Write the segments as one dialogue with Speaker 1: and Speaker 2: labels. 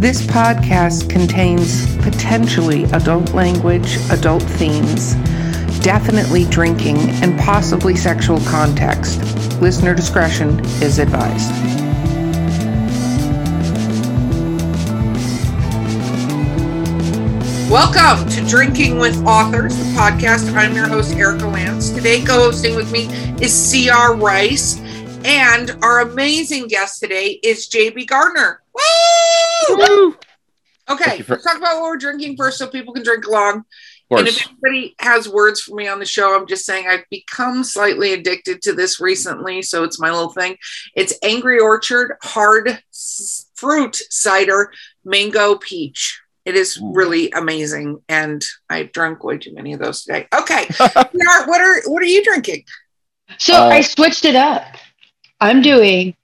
Speaker 1: This podcast contains potentially adult language, adult themes, definitely drinking, and possibly sexual context. Listener discretion is advised. Welcome to Drinking with Authors, the podcast. I'm your host, Erica Lance. Today, co hosting with me is C.R. Rice, and our amazing guest today is JB Garner. Woo!
Speaker 2: Woo!
Speaker 1: Okay,
Speaker 2: for-
Speaker 1: let's talk about what we're drinking first so people can drink along. And if anybody has words for me on the show, I'm just saying I've become slightly addicted to this recently. So it's my little thing. It's Angry Orchard hard s- fruit cider mango peach. It is really amazing. And I drank way too many of those today. Okay. Pinar, what are what are you drinking?
Speaker 3: So
Speaker 2: Uh,
Speaker 3: I switched it up. I'm doing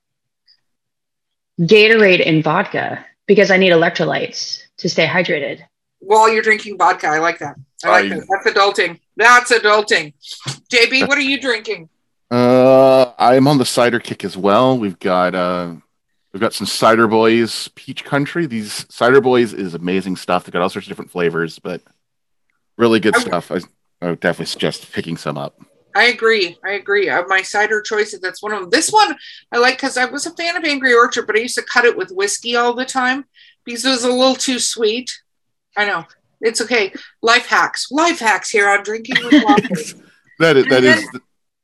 Speaker 3: Gatorade and vodka because I need electrolytes to stay hydrated.
Speaker 1: While you're drinking vodka. I like that. I like
Speaker 2: I-
Speaker 1: that. That's adulting. That's adulting. JB, what are you drinking?
Speaker 2: Uh, I'm on the cider kick as well. We've got uh, we've got some Cider Boys Peach Country. These Cider Boys is amazing stuff. They've got all sorts of different flavors, but really good
Speaker 1: I-
Speaker 2: stuff. I, I would definitely suggest picking some up.
Speaker 1: I agree. I agree. Uh, my cider choices, that's one of them. This one I like because I was a fan of Angry Orchard, but I used to cut it with whiskey all the time because it was a little too sweet. I know. It's okay. Life hacks. Life hacks here on Drinking with Waffles.
Speaker 2: That is that is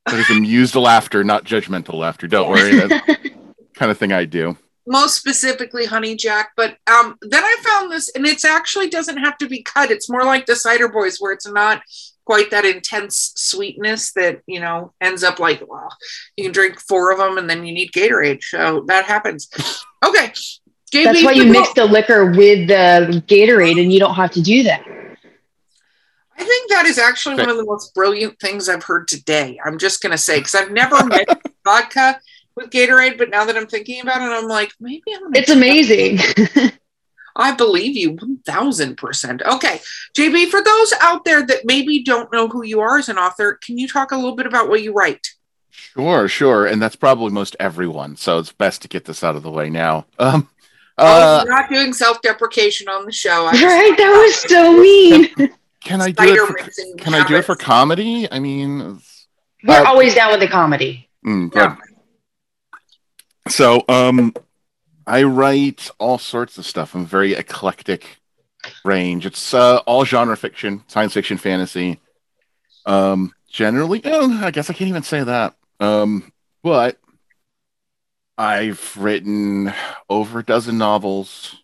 Speaker 2: that is amused laughter, not judgmental laughter. Don't worry, that kind of thing I do.
Speaker 1: Most specifically Honey Jack. But um, then I found this, and it's actually doesn't have to be cut. It's more like the Cider Boys, where it's not quite that intense sweetness that, you know, ends up like, well, you can drink four of them and then you need Gatorade. So that happens. Okay. JB,
Speaker 3: That's why you mix the liquor with the Gatorade and you don't have to do that.
Speaker 1: I think that is actually one of the most brilliant things I've heard today. I'm just going to say, because I've never mixed vodka with Gatorade, but now that I'm thinking about it, I'm like, maybe I'm
Speaker 3: It's amazing.
Speaker 1: I believe you 1000%. Okay. JB, for those out there that maybe don't know who you are as an author, can you talk a little bit about what you write?
Speaker 2: Sure, sure, and that's probably most everyone. So it's best to get this out of the way now. Um,
Speaker 1: oh,
Speaker 2: uh,
Speaker 1: we're not doing self deprecation on the show. I just-
Speaker 3: right? That was so mean.
Speaker 2: can I do it? For,
Speaker 1: mixing
Speaker 2: can I do it for comedy? I mean,
Speaker 3: We're
Speaker 2: Uh,
Speaker 3: always down with the comedy.
Speaker 2: Mm,
Speaker 1: Yeah.
Speaker 2: So, um, I write all sorts of stuff. I'm very eclectic range. It's uh, all genre fiction, science fiction, fantasy. Um, generally, I guess I can't even say that. Um, but I've written over a dozen novels,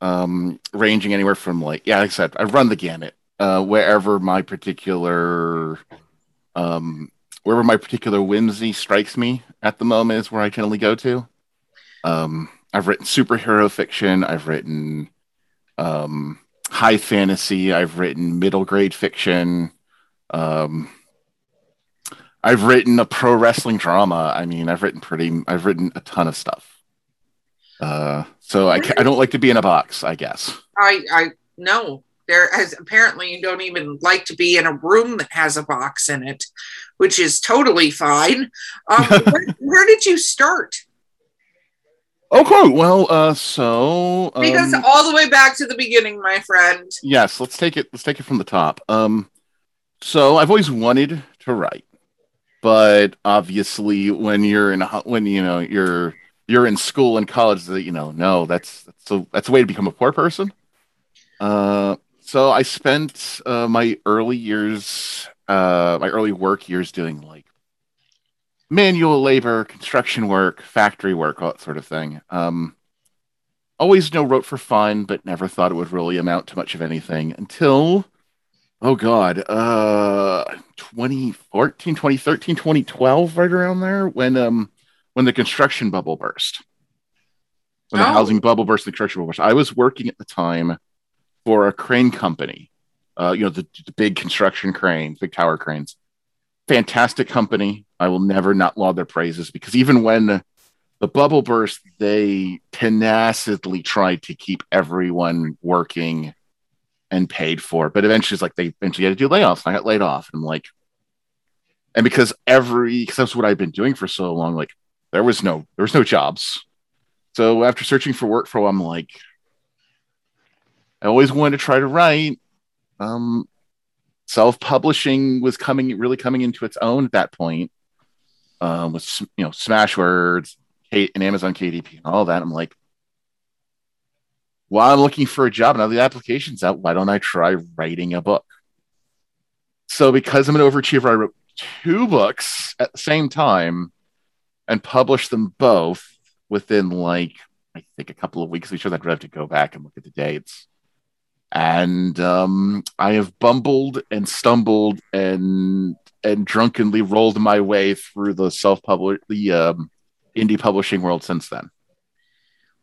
Speaker 2: um, ranging anywhere from like, yeah, like I said, I run the gamut. Uh, wherever my particular um, wherever my particular whimsy strikes me at the moment is where I generally go to. Um, I've written superhero fiction. I've written um, high fantasy. I've written middle grade fiction. Um, I've written a pro wrestling drama. I mean, I've written pretty. I've written a ton of stuff. Uh, so I, I don't like to be in a box. I guess.
Speaker 1: I, I no. There has apparently you don't even like to be in a room that has a box in it, which is totally fine. Um, where, where did you start?
Speaker 2: Okay. Well, uh, so
Speaker 1: Take us
Speaker 2: um,
Speaker 1: all the way back to the beginning, my friend.
Speaker 2: yes let's take it let's take it from the top um so i've always wanted to write but obviously when you're in when you know you're you're in school and college that you know no that's that's a that's a way to become a poor person uh so i spent uh, my early years uh my early work years doing like manual labor construction work factory work all that sort of thing. Um always know wrote for fun but never thought it would really amount to much of anything until oh god uh 2014 2013 2012 right around there when um when the construction bubble burst. When the
Speaker 1: Oh.
Speaker 2: housing bubble burst the construction bubble burst. I was working at the time for a crane company. Uh you know the, the big construction cranes big tower cranes fantastic company i will never not laud their praises because even when the bubble burst, they tenaciously tried to keep everyone working and paid for. But eventually, it's like they eventually had to do layoffs. I got laid off. And like, and because every, because that's what I've been doing for so long, like there was no, there was no jobs. So after searching for work for I'm like, I always wanted to try to write. Um, self-publishing was coming really coming into its own at that point. Um, with you know Smashwords, and Amazon KDP and all that. I'm like, while I'm looking for a job all the applications out, why don't I try writing a book? So because I'm an overachiever, I wrote two books at the same time and published them both within like I think a couple of weeks of each other. I'd have to go back and look at the dates. And um, I have bumbled and stumbled and and drunkenly rolled my way through the self publish the um, indie publishing world since then.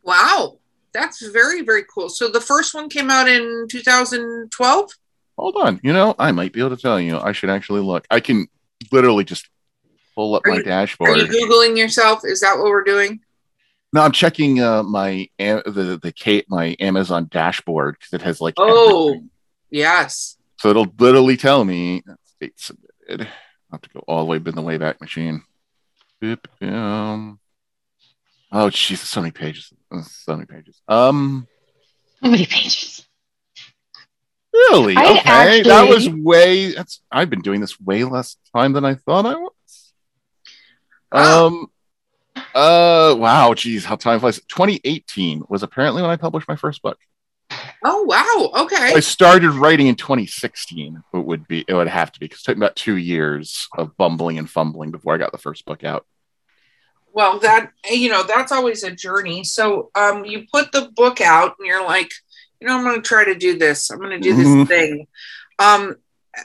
Speaker 1: Wow, that's very very cool. So the first one came out in 2012.
Speaker 2: Hold on, you know I might be able to tell you. I should actually look. I can literally just pull up
Speaker 1: Are
Speaker 2: my
Speaker 1: you-
Speaker 2: dashboard.
Speaker 1: Are you googling yourself? Is that what we're doing?
Speaker 2: No, I'm checking uh, my Am- the the Kate my Amazon dashboard because it has like
Speaker 1: Oh.
Speaker 2: everything.
Speaker 1: Yes.
Speaker 2: so it'll literally tell me date submitted. I have to go all the way in the Wayback Machine. Boop, um, oh, jeez, so many pages. So many pages. Um,
Speaker 3: How many pages?
Speaker 2: really?
Speaker 3: I
Speaker 2: okay, that was way. That's I've been doing this way less time than I thought I was.
Speaker 1: Wow.
Speaker 2: Um. Uh. Wow. Geez, how time flies. 2018 was apparently when I published my first book.
Speaker 1: Oh wow. Okay.
Speaker 2: I started writing in 2016. It would be. It would have to be because it took me about two years of bumbling and fumbling before I got the first book out.
Speaker 1: Well, that you know, that's always a journey. So, um, you put the book out, and you're like, you know, I'm going to try to do this. I'm going to do this
Speaker 2: Mhm.
Speaker 1: thing. Um,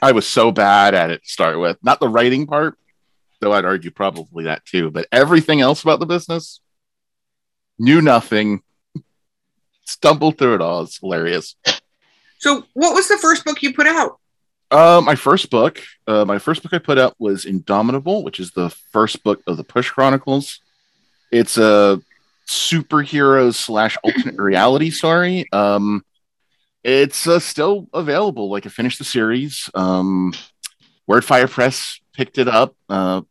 Speaker 2: I was so bad at it to start with. Not the writing part, though I'd argue probably that too. But everything else about the business, knew nothing. Stumbled through it all. It's hilarious.
Speaker 1: so what was the first book you put out?
Speaker 2: Uh, my first book, uh, my first book I put out was Indomitable, which is the first book of the Push Chronicles. It's a superhero slash alternate reality story. Um, it's uh, still available. Like I finished the series. Um, Wordfire Press picked it up uh,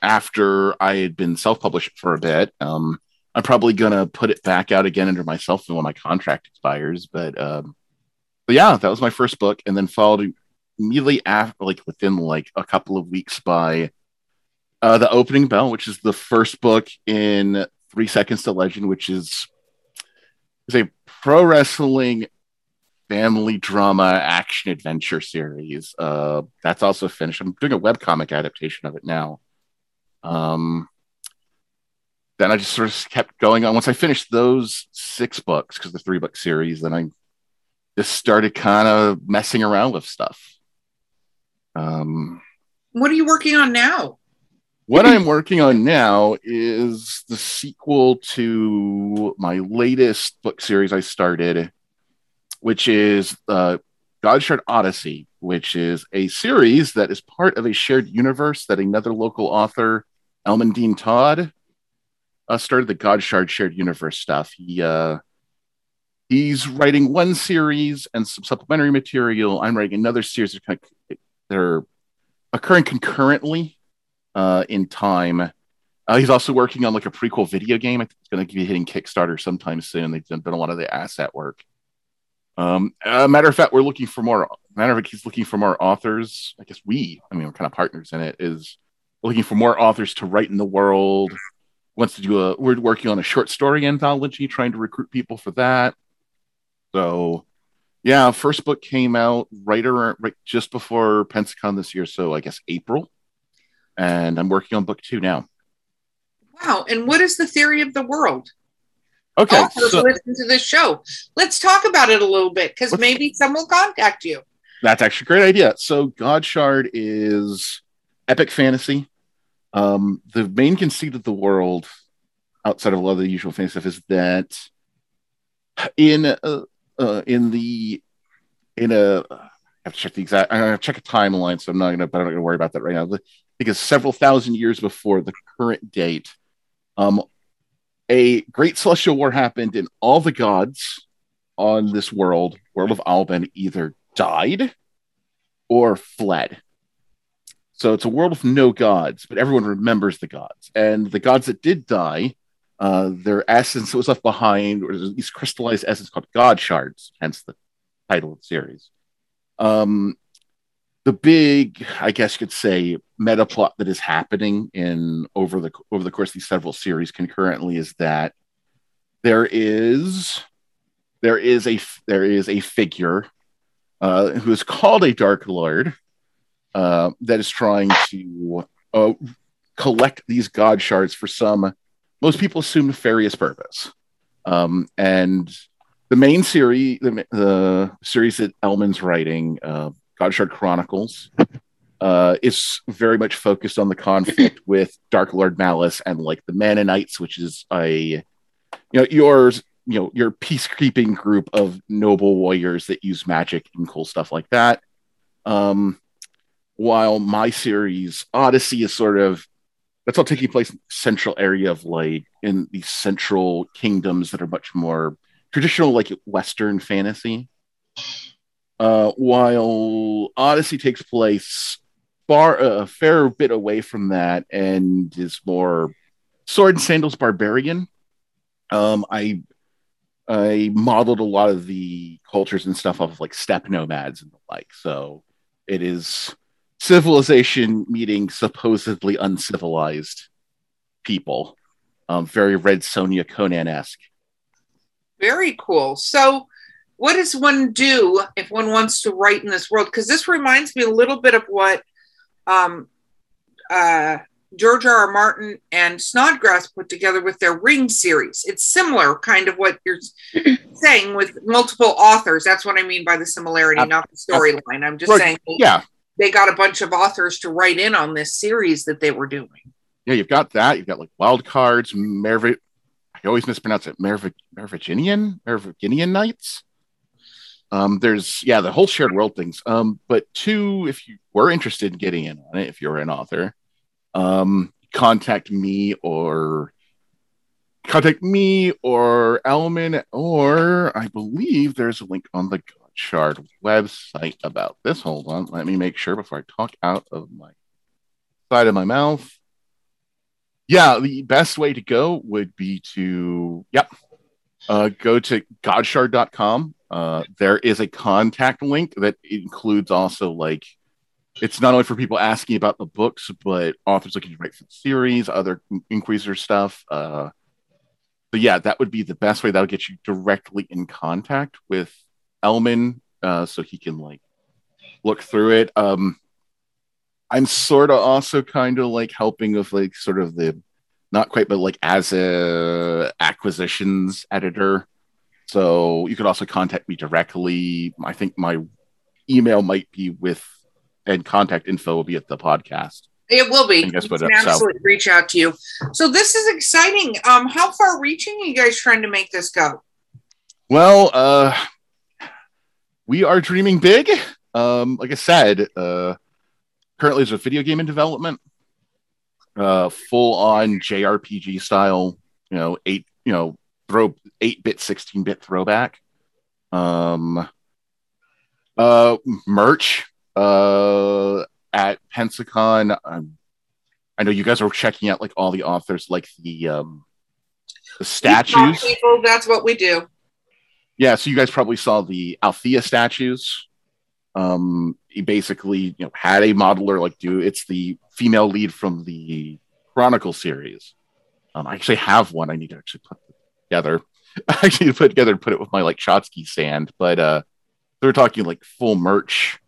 Speaker 2: after I had been self-published for a bit. Um, I'm probably gonna put it back out again under myself when my contract expires. But um, but yeah, that was my first book, and then followed immediately after, like within like a couple of weeks, by uh, the opening bell, which is the first book in Three Seconds to Legend, which is is a pro wrestling family drama action adventure series. Uh, that's also finished. I'm doing a webcomic adaptation of it now. Um, then I just sort of kept going on. Once I finished those six books, because the three book series, then I just started kind of messing around with stuff. Um,
Speaker 1: What are you working on now?
Speaker 2: what I'm working on now is the sequel to my latest book series I started, which is uh, Godshard Odyssey, which is a series that is part of a shared universe that another local author, Elman Dean Todd, uh, started the Godshard shared universe stuff. He uh, he's writing one series and some supplementary material. I'm writing another series. That kind of, they're occurring concurrently uh, in time. Uh, he's also working on like a prequel video game. I think it's going to be hitting Kickstarter sometime soon. They've done, done a lot of the asset work. Um, a matter of fact, we're looking for more. Matter of fact, he's looking for more authors. I guess we, I mean, we're kind of partners in it. Is looking for more authors to write in the world. Wants to do a. We're working on a short story anthology, trying to recruit people for that. So, yeah, first book came out right around right just before Pensacon this year. So I guess April, and I'm working on book two now.
Speaker 1: Wow. And what is the theory of the world?
Speaker 2: Okay,
Speaker 1: Authors
Speaker 2: so
Speaker 1: listen to this show. Let's talk about it a little bit because maybe some will contact you.
Speaker 2: That's actually a great idea. So god shard is epic fantasy. Um, the main conceit of the world, outside of a lot of the usual fantasy stuff, is that in uh, uh, in the in a I have to check the exact. I'm gonna check a timeline, so I'm not gonna. But I'm not gonna worry about that right now. Because several thousand years before the current date. Um, a great celestial war happened, and all the gods on this world, world of Alban, either died or fled. So it's a world with no gods, but everyone remembers the gods. And the gods that did die, uh, their essence that was left behind, or these crystallized essence called god shards, hence the title of the series. Um, the big, I guess you could say, meta plot that is happening in over the over the course of these several series concurrently is that there is there is a there is a figure uh, who is called a Dark Lord uh, that is trying to uh, collect these God shards for some most people assume nefarious purpose. Um, and the main series, the, the series that Elman's writing, uh, Godshard Chronicles, uh, is very much focused on the conflict with Dark Lord Malice and like the Mannonites, which is a you know yours you know your peacekeeping group of noble warriors that use magic and cool stuff like that. Um, while my series Odyssey is sort of that's all taking place in the central area of like in these central kingdoms that are much more traditional like western fantasy uh, while odyssey takes place far a fair bit away from that and is more sword and sandals barbarian um, i i modeled a lot of the cultures and stuff off of like steppe nomads and the like so it is civilization meeting supposedly uncivilized people. Um, very Red Sonja Conan esque.
Speaker 1: Very cool. So, what does one do if one wants to write in this world? Because this reminds me a little bit of what um, uh, George R. R. Martin and Snodgrass put together with their Ring series. It's similar, kind of what you're saying with multiple authors. That's what I mean by the similarity, uh, not the storyline. I'm just
Speaker 2: right,
Speaker 1: saying.
Speaker 2: Yeah,
Speaker 1: they got a bunch of authors to write in on this series that they were doing.
Speaker 2: Yeah, you've got that. You've got like Wild Cards, Merv. I always mispronounce it. Merv- Merviginian, Merviginian Nights. Um, there's yeah, the whole shared world things. Um, but two, if you were interested in getting in on it, if you're an author, um, contact me or contact me or Elman, or I believe there's a link on the Shard website about this. Hold on, let me make sure before I talk out of my side of my mouth. Yeah, the best way to go would be to, yep, uh, go to godshard.com. Uh, there is a contact link that includes also like it's not only for people asking about the books, but authors looking to write for the series, other inquisitor stuff. Uh, but yeah, that would be the best way. That'll get you directly in contact with Elman uh, so he can like look through it. Um, I'm sort of also kind of like helping with like sort of the not quite, but like as a acquisitions editor. So you could also contact me directly. I think my email might be with and contact info will be at the podcast.
Speaker 1: It will be. You can absolutely so. reach out to you. So this is exciting. Um, how far reaching are you guys trying to make this go?
Speaker 2: Well, uh, we are dreaming big. Um, like I said, uh, currently there's a video game in development, uh, full on JRPG style, you know, eight, you know, throw eight bit, 16 bit throwback. Um, uh, merch, uh, at Pensacon. Um, I know you guys are checking out like all the authors, like the, um, the statues.
Speaker 1: People, that's what we do
Speaker 2: yeah, so you guys probably saw the Althea statues. Um, he basically you know had a modeler like do it's the female lead from the Chronicle series. Um, I actually have one. I need to actually put together. I actually need to put together and put it with my like Shotsky sand. But uh, they're talking like full merch,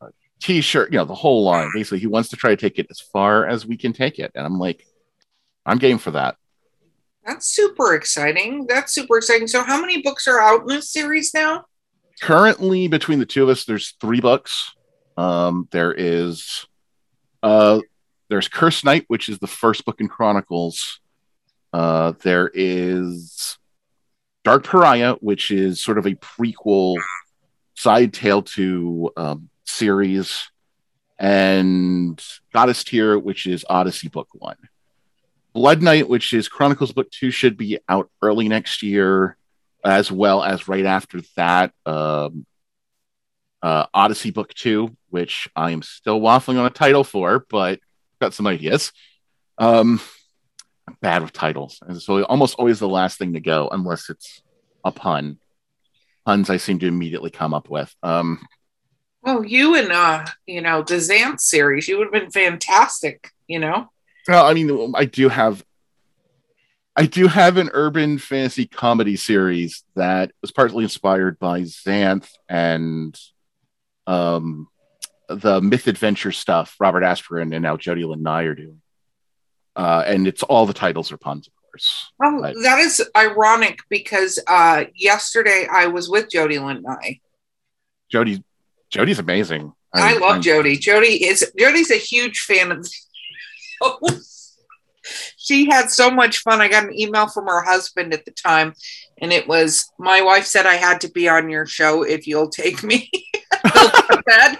Speaker 2: uh, t-shirt, you know, the whole line. Basically, he wants to try to take it as far as we can take it, and I'm like, I'm game for that.
Speaker 1: That's super exciting. That's super exciting. So, how many books are out in this series now?
Speaker 2: Currently, between the two of us, there's three books. Um, there is, uh, there's Curse Knight, which is the first book in Chronicles. Uh, there is Dark Pariah, which is sort of a prequel side tale to um, series, and Goddess Tear, which is Odyssey Book One. Blood Knight, which is Chronicles Book Two, should be out early next year, as well as right after that, um, uh, Odyssey Book Two, which I am still waffling on a title for, but got some ideas. Um, I'm bad with titles, and so almost always the last thing to go, unless it's a pun. puns I seem to immediately come up with. Um,
Speaker 1: Oh, you and uh, you know, the Xanth series, you would have been fantastic, you know.
Speaker 2: well, I mean, I do have, I do have an urban fantasy comedy series that was partly inspired by Xanth and um, the Myth Adventure stuff. Robert Asprin and now Jody Lynn Nye are doing, uh, and it's all the titles are puns, of course.
Speaker 1: Oh,
Speaker 2: Right.
Speaker 1: that is ironic because uh yesterday I was with Jody Lynn Nye.
Speaker 2: Jody, Jody's amazing.
Speaker 1: I, love
Speaker 2: I'm-
Speaker 1: Jody. Jody is Jody's a huge fan of she had so much fun. I got an email from her husband at the time, and it was my wife said I had to be on your show if you'll take me. Bed.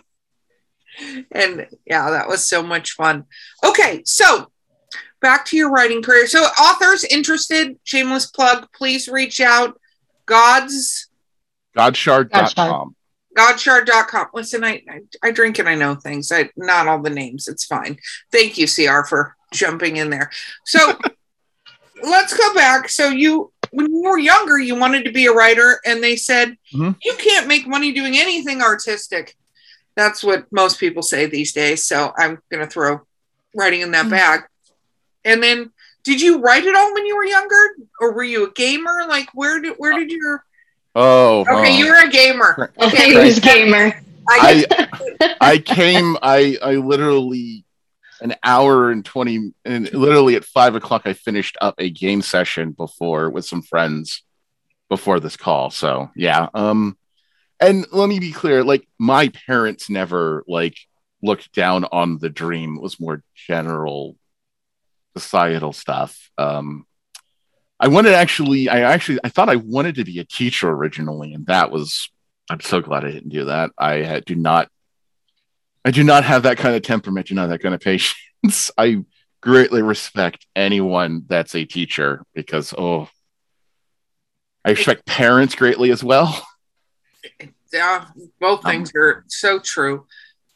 Speaker 1: and yeah, that was so much fun. Okay, so back to your writing career. So authors interested, shameless plug, please reach out. God's
Speaker 2: Godshard.com.
Speaker 1: godshard.com. Listen, I, I I drink and I know things. I not all the names. It's fine. Thank you, CR, for jumping in there. So let's go back. So you when you were younger, you wanted to be a writer, and they said
Speaker 2: Mhm.
Speaker 1: you can't make money doing anything artistic. That's what most people say these days. So I'm gonna throw writing in that
Speaker 3: Mhm.
Speaker 1: bag. And then did you write it all when you were younger? Or were you a gamer? Like where did where did your
Speaker 2: Oh,
Speaker 1: Okay,
Speaker 2: oh.
Speaker 1: you were a gamer.
Speaker 3: he was gamer.
Speaker 1: I,
Speaker 2: I I came I I literally an hour and 20 and literally at five o'clock I finished up a game session before with some friends before this call. So yeah. Um and let me be clear, like my parents never like looked down on the dream. It was more general societal stuff. Um I wanted actually I actually I thought I wanted to be a teacher originally, and that was I'm so glad I didn't do that. I had, do not, I do not have that kind of temperament. Do not that kind of patience. I greatly respect anyone that's a teacher because oh, I respect parents greatly as well.
Speaker 1: yeah, both
Speaker 2: Um,
Speaker 1: things are so true.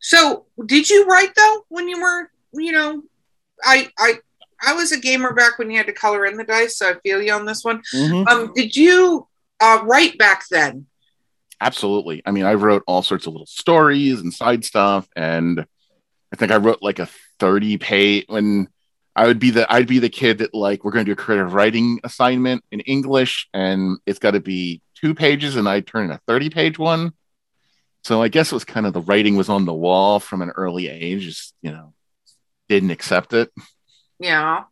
Speaker 1: So, did you write though when you were, you know, I I I was a gamer back when you had to color in the dice, so I feel you on this one. Um, did you uh, write back then?
Speaker 2: Absolutely. I mean, I wrote all sorts of little stories and side stuff, and I think I wrote like a 30 page when I would be the I'd be the kid that like we're going to do a creative writing assignment in English, and it's got to be two pages, and I turn in a 30 page one. So I guess it was kind of the writing was on the wall from an early age. Just you know, didn't accept it.
Speaker 1: Yeah.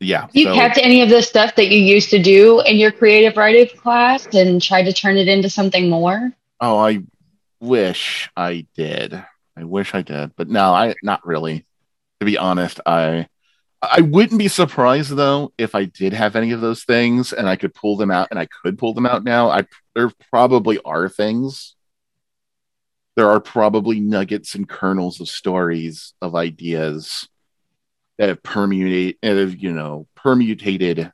Speaker 2: Yeah.
Speaker 3: You
Speaker 2: so-
Speaker 3: kept any of the stuff that you used to do in your creative writing class and tried to turn it into something more?
Speaker 2: Oh, I wish I did. I wish I did, but no, I not really. To be honest, I I wouldn't be surprised though if I did have any of those things and I could pull them out and I could pull them out now. I there probably are things. There are probably nuggets and kernels of stories of ideas that have permutate, that have, you know, permutated. I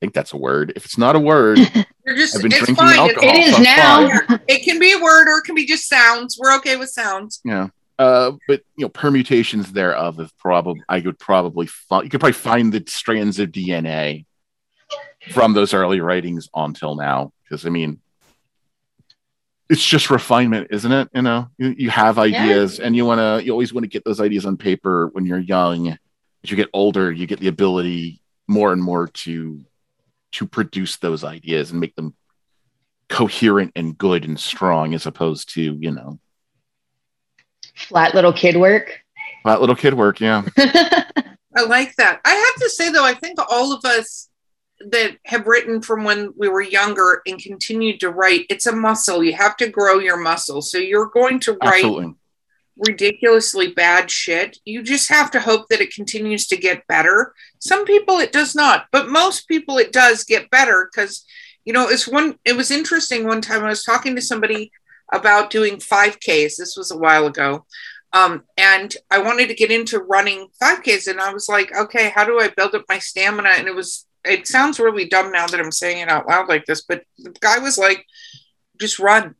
Speaker 2: think that's a word. If it's not a word,
Speaker 1: You're just
Speaker 2: I've been
Speaker 1: it's
Speaker 2: drinking
Speaker 1: fine.
Speaker 2: alcohol.
Speaker 3: It is
Speaker 2: so
Speaker 3: now.
Speaker 1: It can be a word or it can be just sounds. We're okay with sounds.
Speaker 2: Yeah. Uh, but you know, permutations thereof of probably I could probably find you could probably find the strands of DNA from those early writings until now. Because I mean, it's just refinement, isn't it? You know, you, you have ideas and you wanna you always want to get those ideas on paper when you're young. As you get older, you get the ability more and more to to produce those ideas and make them coherent and good and strong as opposed to, you know,
Speaker 3: Flat little kid work.
Speaker 2: Flat little kid work, yeah.
Speaker 1: I like that. I have to say though, I think all of us that have written from when we were younger and continued to write, it's a muscle. You have to grow your muscle. So you're going to write
Speaker 2: Absolutely.
Speaker 1: ridiculously bad shit. You just have to hope that it continues to get better. Some people it does not, but most people it does get better because you know it's one it was interesting one time I was talking to somebody about doing 5Ks. This was a while ago. Um, and I wanted to get into running 5Ks and I was like, okay, how do I build up my stamina? And it was it sounds really dumb now that I'm saying it out loud like this, but the guy was like, just run.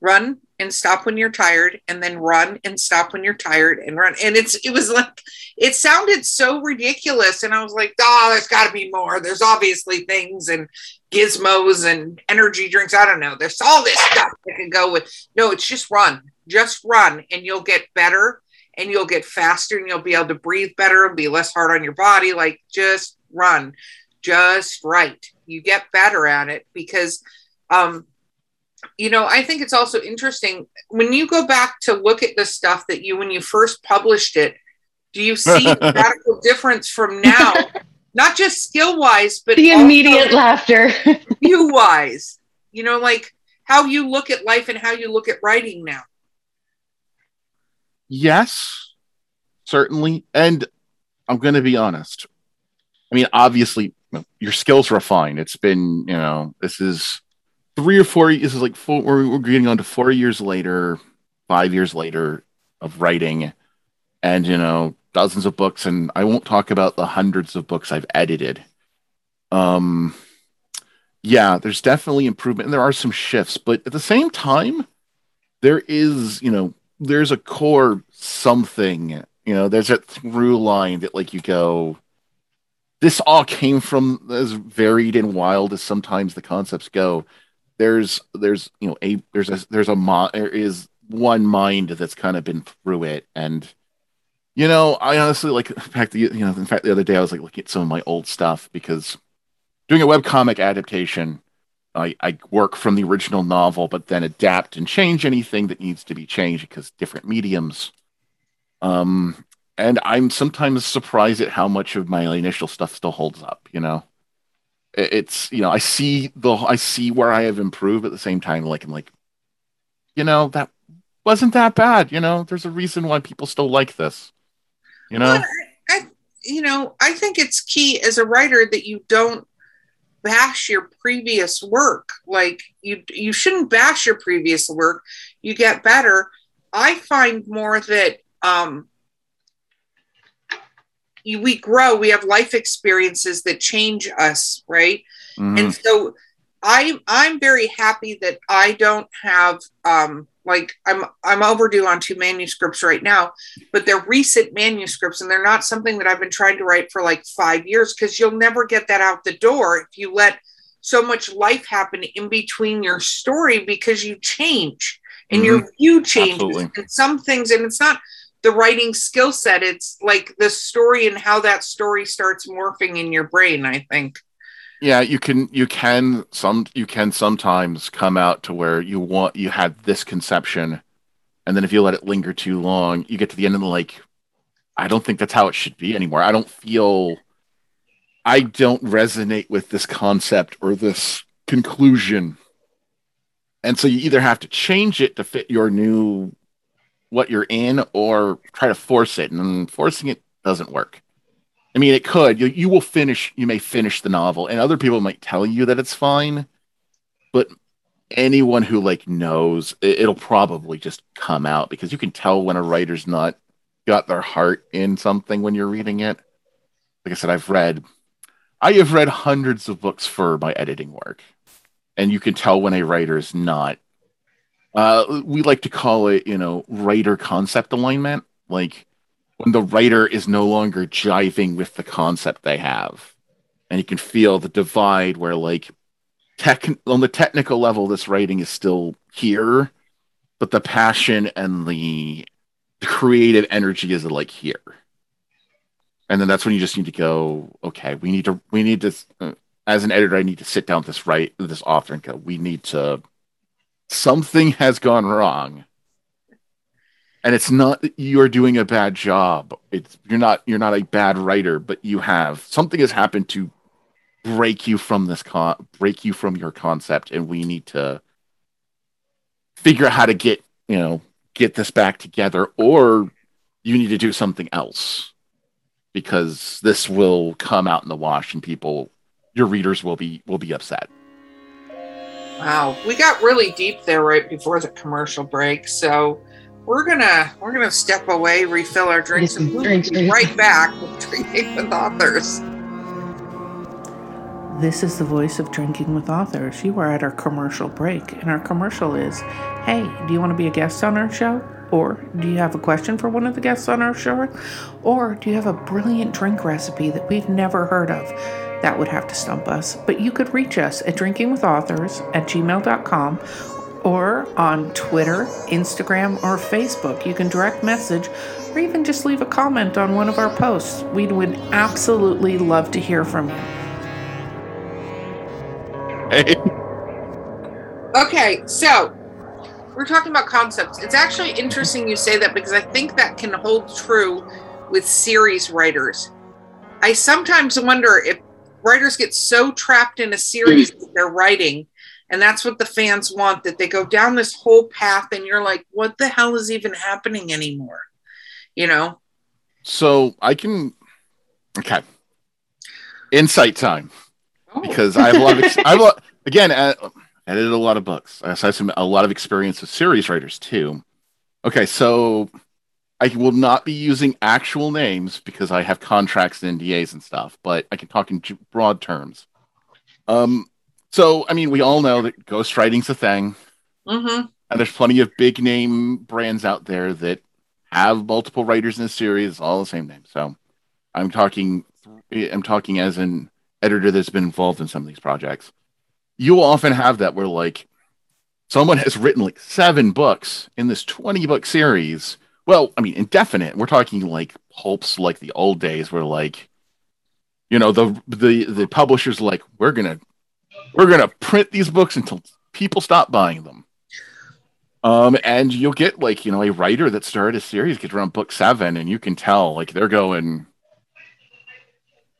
Speaker 1: Run and stop when you're tired and then run and stop when you're tired and run and it's it was like it sounded so ridiculous. And I was like, oh, there's got to be more. There's obviously things and gizmos and energy drinks. I don't know. There's all this stuff that can go with. No, it's just run, just run, and you'll get better and you'll get faster and you'll be able to breathe better and be less hard on your body. Like, just run, just right. You get better at it because, um, you know, I think it's also interesting when you go back to look at the stuff that you, when you first published it, do you see a radical difference from now? Not just skill wise, but
Speaker 3: the immediate laughter.
Speaker 1: view wise, you know, like how you look at life and how you look at writing now.
Speaker 2: Yes, certainly. And I'm going to be honest. I mean, obviously, your skills refine. It's been, you know, this is three or four. This is like four. We're, getting on to four years later, five years later of writing, and you know, dozens of books. And I won't talk about the hundreds of books I've edited. Um, yeah, there's definitely improvement, and there are some shifts, but at the same time, there is, you know, there's a core something. You know, there's that through line that like you go this all came from as varied and wild as sometimes the concepts go. There's there's you know a there's a there's a mo- there is one mind that's kind of been through it and you know I honestly like in fact the you know in fact the other day I was like looking at some of my old stuff because doing a webcomic adaptation I, I work from the original novel but then adapt and change anything that needs to be changed because different mediums um and I'm sometimes surprised at how much of my initial stuff still holds up. You know, it's you know I see the I see where I have improved at the same time. Like I'm like, you know, that wasn't that bad. You know, there's a reason why people still like this. You know,
Speaker 1: I, I you know I think it's key as a writer that you don't bash your previous work. Like you you shouldn't bash your previous work. You get better. I find more that um we grow we have life experiences that change us right mm-hmm. and so i i'm very happy that i don't have um like i'm i'm overdue on two manuscripts right now but they're recent manuscripts and they're not something that i've been trying to write for like five years because you'll never get that out the door if you let so much life happen in between your story because you change and mm-hmm. your view changes Absolutely. and some things and it's not the writing skill set it's like the story and how that story starts morphing in your brain i think.
Speaker 2: Yeah you can you can some you can sometimes come out to where you want you had this conception and then if you let it linger too long you get to the end of the like i don't think that's how it should be anymore. I don't feel i don't resonate with this concept or this conclusion. And so you either have to change it to fit your new what you're in or try to force it. And forcing it doesn't work. I mean, it could. You, you will finish, you may finish the novel, and other people might tell you that it's fine, but anyone who like knows it, it'll probably just come out because you can tell when a writer's not got their heart in something when you're reading it. Like I said, I've read, I have read hundreds of books for my editing work, and you can tell when a writer is not uh, we like to call it, you know, writer concept alignment. Like when the writer is no longer jiving with the concept they have, and you can feel the divide where, like, tech on the technical level, this writing is still here, but the passion and the, creative energy is like here. And then that's when you just need to go, okay, we need to, we need to, uh, as an editor, I need to sit down with this right, this author and go, we need to something has gone wrong. And it's not you're doing a bad job. It's you're not you're not a bad writer but you have something has happened to break you from this con break you from your concept. And we need to figure out how to get you know get this back together or you need to do something else because this will come out in the wash and people your readers will be will be upset
Speaker 1: Wow, we got really deep there right before the commercial break. So we're gonna we're gonna step away, refill our drinks, and we'll be right back with drinking with authors.
Speaker 4: This is the voice of Drinking with Authors. You are at our commercial break, and our commercial is Hey, do you want to be a guest on our show? Or do you have a question for one of the guests on our show? Or do you have a brilliant drink recipe that we've never heard of? That would have to stump us. But you could reach us at drinkingwithauthors at gmail.com or on Twitter, Instagram, or Facebook. You can direct message or even just leave a comment on one of our posts. We would absolutely love to hear from you.
Speaker 2: Hey.
Speaker 1: Okay, so we're talking about concepts. It's actually interesting you say that because I think that can hold true with series writers. I sometimes wonder if writers get so trapped in a series that they're writing, and that's what the fans want, that they go down this whole path and you're like, what the hell is even happening anymore? You know?
Speaker 2: So I can. Okay. Insight time.
Speaker 1: Oh.
Speaker 2: because I have a lot of ex- I have a lot, again I edited a lot of books. I have some a lot of experience with series writers too. Okay, so I will not be using actual names because I have contracts and NDAs and stuff, but I can talk in broad terms. Um, so I mean, we all know that ghostwriting's a thing,
Speaker 1: Mm-hmm.
Speaker 2: and there's plenty of big name brands out there that have multiple writers in a series, all the same name. So I'm talking, I'm talking as an editor that's been involved in some of these projects. You will often have that where like someone has written like seven books in this 20 book series. Well, I mean, indefinite. We're talking like pulps like the old days where like, you know, the the the publisher's like, we're gonna we're gonna print these books until people stop buying them. Um, and you'll get like, you know, a writer that started a series gets around book seven, and you can tell like they're going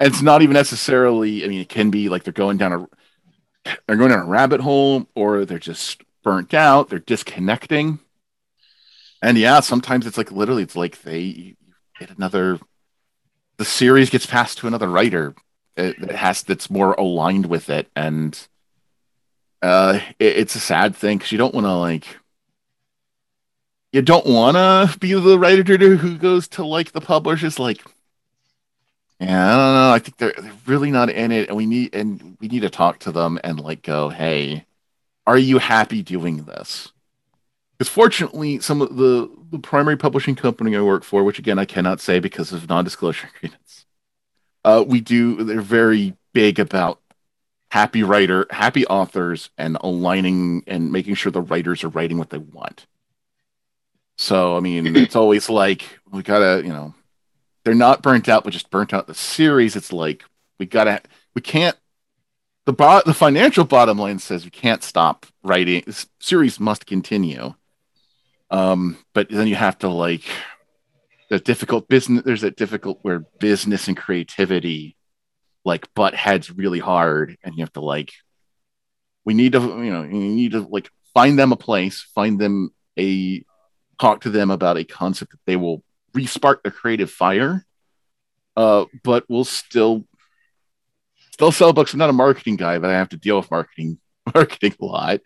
Speaker 2: and it's not even necessarily, I mean, it can be like they're going down a they're going down a rabbit hole or they're just burnt out, they're disconnecting. And yeah, sometimes it's like literally it's like they get another the series gets passed to another writer that that has that's more aligned with it and uh it, it's a sad thing because you don't want to like you don't want to be the writer who goes to like the publishers like yeah i don't know. I think they're, they're really not in it and we need and we need to talk to them and like go hey are you happy doing this? Because fortunately some of the the primary publishing company i work for which again i cannot say because of non-disclosure agreements uh, we do they're very big about happy writer happy authors and aligning and making sure the writers are writing what they want. So i mean it's always like we gotta you know they're not burnt out but just burnt out. The series it's like we gotta we can't the bo- the financial bottom line says we can't stop writing this series must continue. Um but then you have to like the difficult business there's that difficult where business and creativity like butt heads really hard and you have to like we need to you know you need to like find them a place find them a talk to them about a concept that they will respark the creative fire uh but we'll still still sell books. I'm not a marketing guy but i have to deal with marketing marketing a lot.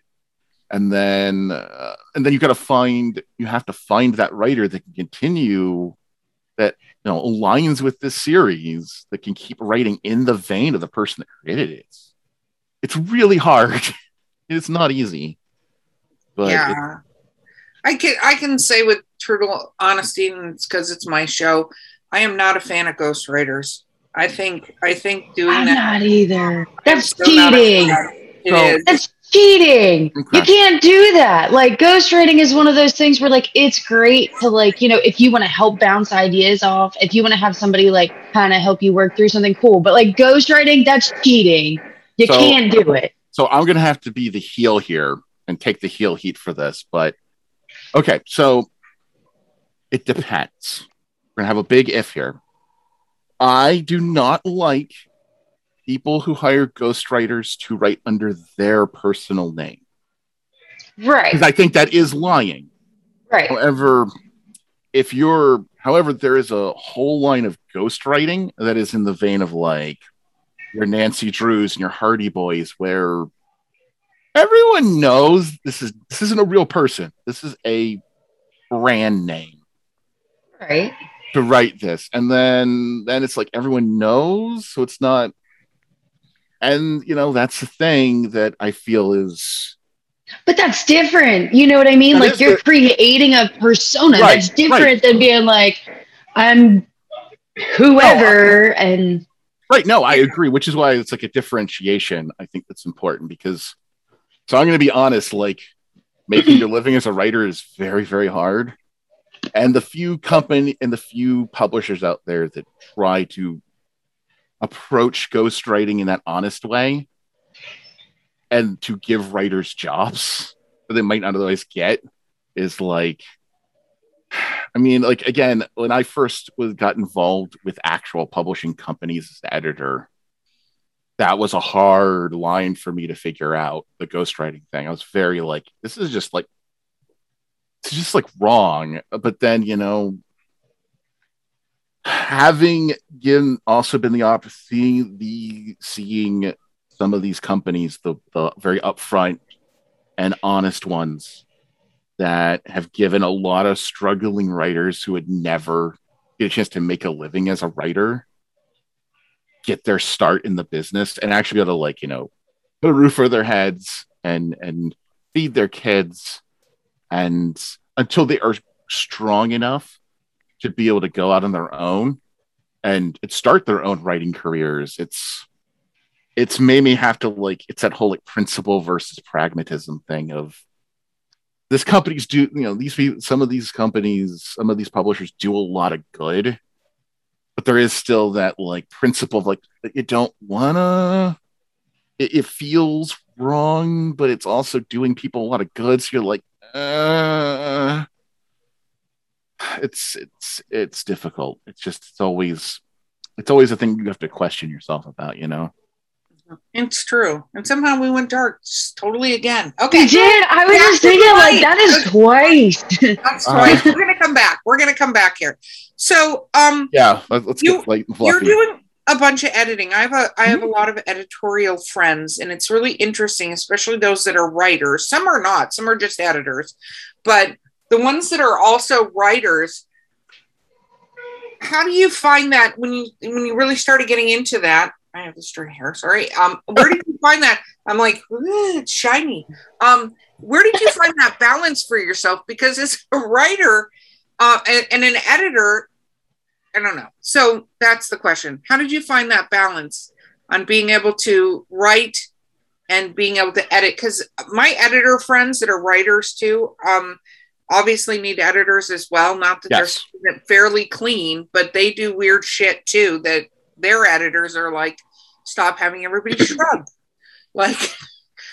Speaker 2: And then uh, and then you got to find you have to find that writer that can continue that you know aligns with this series that can keep writing in the vein of the person that created it. It's, it's really hard. It's not easy. But it-
Speaker 1: yeah. I can I can say with total honesty, and it's because it's my show. I am not a fan of ghostwriters. I think I think doing
Speaker 3: I'm
Speaker 1: that.
Speaker 3: not either. That's
Speaker 1: still not a
Speaker 3: cheating.
Speaker 1: fan. It
Speaker 2: So-
Speaker 1: is.
Speaker 3: That's cheating.
Speaker 2: Okay.
Speaker 3: You can't do that. Like ghostwriting is one of those things where like it's great to like, you know, if you want to help bounce ideas off, if you want to have somebody like kind of help you work through something cool. But like ghostwriting, that's cheating. You
Speaker 2: So-
Speaker 3: can't do it.
Speaker 2: so i'm gonna have to be the heel here and take the heel heat for this but okay so it depends we're gonna have a big if here i do not like people who hire ghostwriters to write under their personal name
Speaker 3: Right.
Speaker 2: because i think that is lying
Speaker 3: Right.
Speaker 2: However, if you're, however, there is a whole line of ghostwriting that is in the vein of like your Nancy Drews and your Hardy Boys, where everyone knows this is this isn't a real person. This is a brand name
Speaker 3: Right.
Speaker 2: to write this, and then then it's like everyone knows, so it's not. And you know that's the thing that I feel is
Speaker 3: But that's different. You know what I mean?
Speaker 2: That
Speaker 3: like you're
Speaker 2: the-
Speaker 3: creating a persona.
Speaker 2: Right,
Speaker 3: that's different
Speaker 2: right.
Speaker 3: than being like, I'm whoever and
Speaker 2: Right. No, I agree, which is why it's like a differentiation. I think that's important because, so I'm going to be honest, like making your living as a writer is very, very hard. And the few company and the few publishers out there that try to approach ghostwriting in that honest way and to give writers jobs that they might not otherwise get is like, I mean, like again, when I first was got involved with actual publishing companies as editor, that was a hard line for me to figure out the ghostwriting thing. I was very like, this is just like just like wrong. But then, you know, having given also been the opposite seeing the seeing some of these companies, the, the very upfront and honest ones that have given a lot of struggling writers who would never get a chance to make a living as a writer get their start in the business and actually be able to like you know put a roof over their heads and and feed their kids and until they are strong enough to be able to go out on their own and start their own writing careers it's it's made me have to like it's that whole like principle versus pragmatism thing of this companies do you know these people some of these companies some of these publishers do a lot of good but there is still that like principle of like you don't wanna it, it feels wrong but it's also doing people a lot of good. So you're like uh it's it's it's difficult it's just it's always it's always a thing you have to question yourself about you know
Speaker 1: It's true. And somehow we went dark totally again. Okay.
Speaker 3: you did. I was
Speaker 1: Yeah,
Speaker 3: just thinking
Speaker 1: right.
Speaker 3: like that is twice.
Speaker 1: That's
Speaker 2: All
Speaker 1: right.
Speaker 2: right.
Speaker 1: We're gonna come back. We're gonna come back here. So um
Speaker 2: yeah let, us
Speaker 1: You-
Speaker 2: get like
Speaker 1: you're
Speaker 2: fluffy.
Speaker 1: doing a bunch of editing. I have a I
Speaker 2: Mm-hmm.
Speaker 1: have a lot of editorial friends, and it's really interesting, especially those that are writers. Some are not, some are just editors, but the ones that are also writers. How do you find that when you when you really started getting into that? I have this stray hair. Sorry. Um, where did you find that? I'm like, it's shiny. Um, where did you find that balance for yourself? Because as a writer uh, and, and an editor, I don't know. So that's the question. How did you find that balance on being able to write and being able to edit? Because my editor friends that are writers too, um, obviously need editors as well. Not that
Speaker 2: Yes.
Speaker 1: they're fairly clean, but they do weird shit too. That their editors are like, stop having everybody shrug. Like,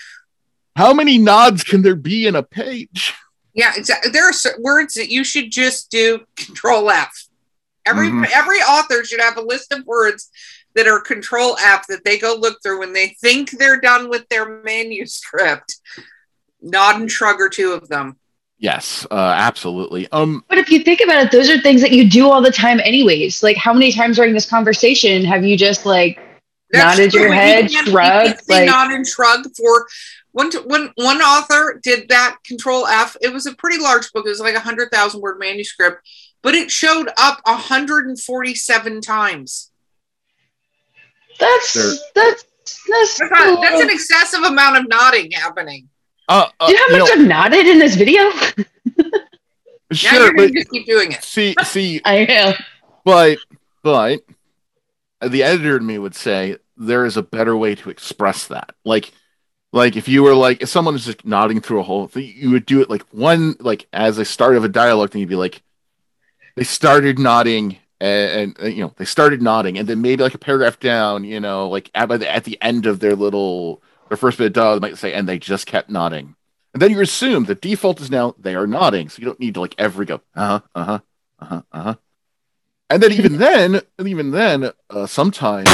Speaker 2: how many nods can there be in a page
Speaker 1: yeah, exactly. There are words that you should just do Control F. Every
Speaker 2: Mhm.
Speaker 1: every author should have a list of words that are Control F that they go look through when they think they're done with their manuscript. Nod and shrug or two of them.
Speaker 2: yes uh absolutely um
Speaker 3: But if you think about it, those are things that you do all the time, anyways. Like, how many times during this conversation have you just like nodded
Speaker 1: true,
Speaker 3: your head,
Speaker 1: can't- you
Speaker 3: shrugged?
Speaker 1: can't
Speaker 3: Like,
Speaker 1: nod and shrug for one. t- When one author did that Control F, it was a pretty large book. It was like a hundred thousand word manuscript, but it showed up hundred and forty seven times.
Speaker 3: that's
Speaker 2: There-
Speaker 3: that's that's.
Speaker 1: That's, not- that's an excessive amount of nodding happening.
Speaker 2: uh, uh,
Speaker 3: Do you know how
Speaker 2: you
Speaker 3: much
Speaker 2: know,
Speaker 3: I've nodded in this video?
Speaker 1: Now
Speaker 2: sure
Speaker 1: you're
Speaker 2: but
Speaker 1: just keep doing it.
Speaker 2: see see
Speaker 3: I know.
Speaker 2: but but the editor in me would say there is a better way to express that like like if you were like if someone was just nodding through a whole thing you would do it like one like as a start of a dialogue thing you'd be like they started nodding and, and you know they started nodding and then maybe like a paragraph down you know like at, the, at the end of their little their first bit of dialogue they might say and they just kept nodding and then you assume the default is now they are nodding so you don't need to like every go uh-huh uh-huh uh-huh uh-huh and then even then and even then uh, sometimes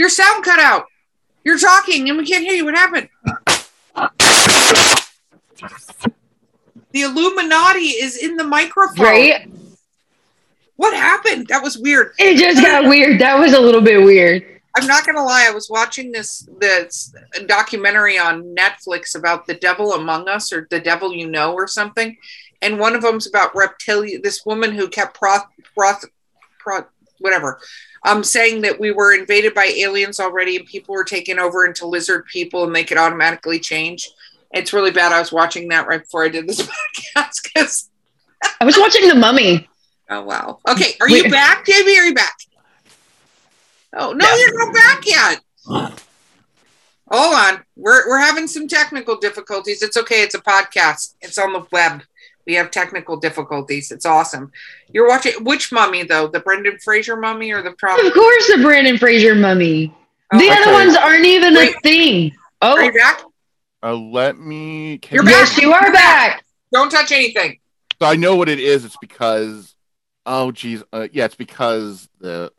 Speaker 1: your sound cut out. You're talking and we can't hear you. What happened? The Illuminati is in the microphone.
Speaker 3: Right?
Speaker 1: What happened? That was weird.
Speaker 3: It just got weird. That was a little bit weird.
Speaker 1: I'm not gonna lie. I was watching this this documentary on Netflix about the devil among us or the devil you know or something, and one of them's about reptilian. This woman who kept proth, proth, proth, whatever. Um, saying that we were invaded by aliens already and people were taken over into lizard people and they could automatically change. It's really bad. I was watching that right before I did this podcast because
Speaker 3: I was watching The Mummy.
Speaker 1: oh wow. Okay, are you
Speaker 3: Wait.
Speaker 1: back, Jamie? Are you back? Oh no,
Speaker 3: Yeah.
Speaker 1: you're not back yet. Hold on. We're we're having some technical difficulties. It's okay. It's a podcast. It's on the web. We have technical difficulties. It's awesome. You're watching which mummy though? The Brendan Fraser mummy or the
Speaker 3: Of course, the Brendan Fraser mummy.
Speaker 1: Oh,
Speaker 3: the other ones aren't even
Speaker 1: Wait.
Speaker 3: a thing.
Speaker 1: Are
Speaker 3: Oh,
Speaker 1: you back?
Speaker 2: Uh, let me. can
Speaker 1: You're
Speaker 2: you-
Speaker 1: back.
Speaker 3: yes, you are back.
Speaker 1: Don't touch anything.
Speaker 2: So I know what it is. It's because, oh geez, uh, yeah, it's because the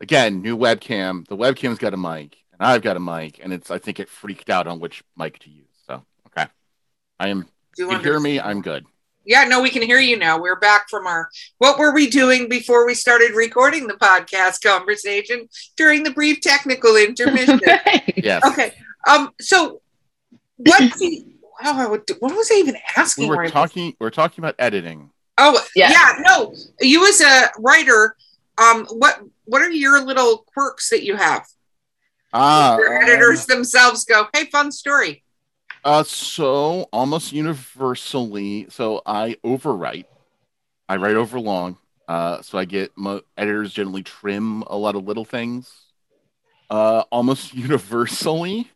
Speaker 2: again new webcam. The webcam's got a mic, and I've got a mic, and it's I think it freaked out on which mic to use. So okay, I am.
Speaker 1: Do
Speaker 2: You hear me? I'm good.
Speaker 1: Yeah, no, we can hear you now. We're back from our what were we doing before we started recording the podcast conversation during the brief technical intermission.
Speaker 3: Right.
Speaker 2: Yes.
Speaker 1: okay. Um so what the wow, what what was I even asking?
Speaker 2: We were
Speaker 1: right
Speaker 2: talking. We are talking about editing.
Speaker 1: Oh yeah.
Speaker 3: Yeah.
Speaker 1: no. You as a writer, um, what what are your little quirks that you have?
Speaker 2: Ah,
Speaker 1: Your
Speaker 2: um,
Speaker 1: editors themselves go, hey, fun story.
Speaker 2: Uh, so almost universally, so I overwrite. I write over long. Uh, so I get mo- editors generally trim a lot of little things. Uh, almost universally,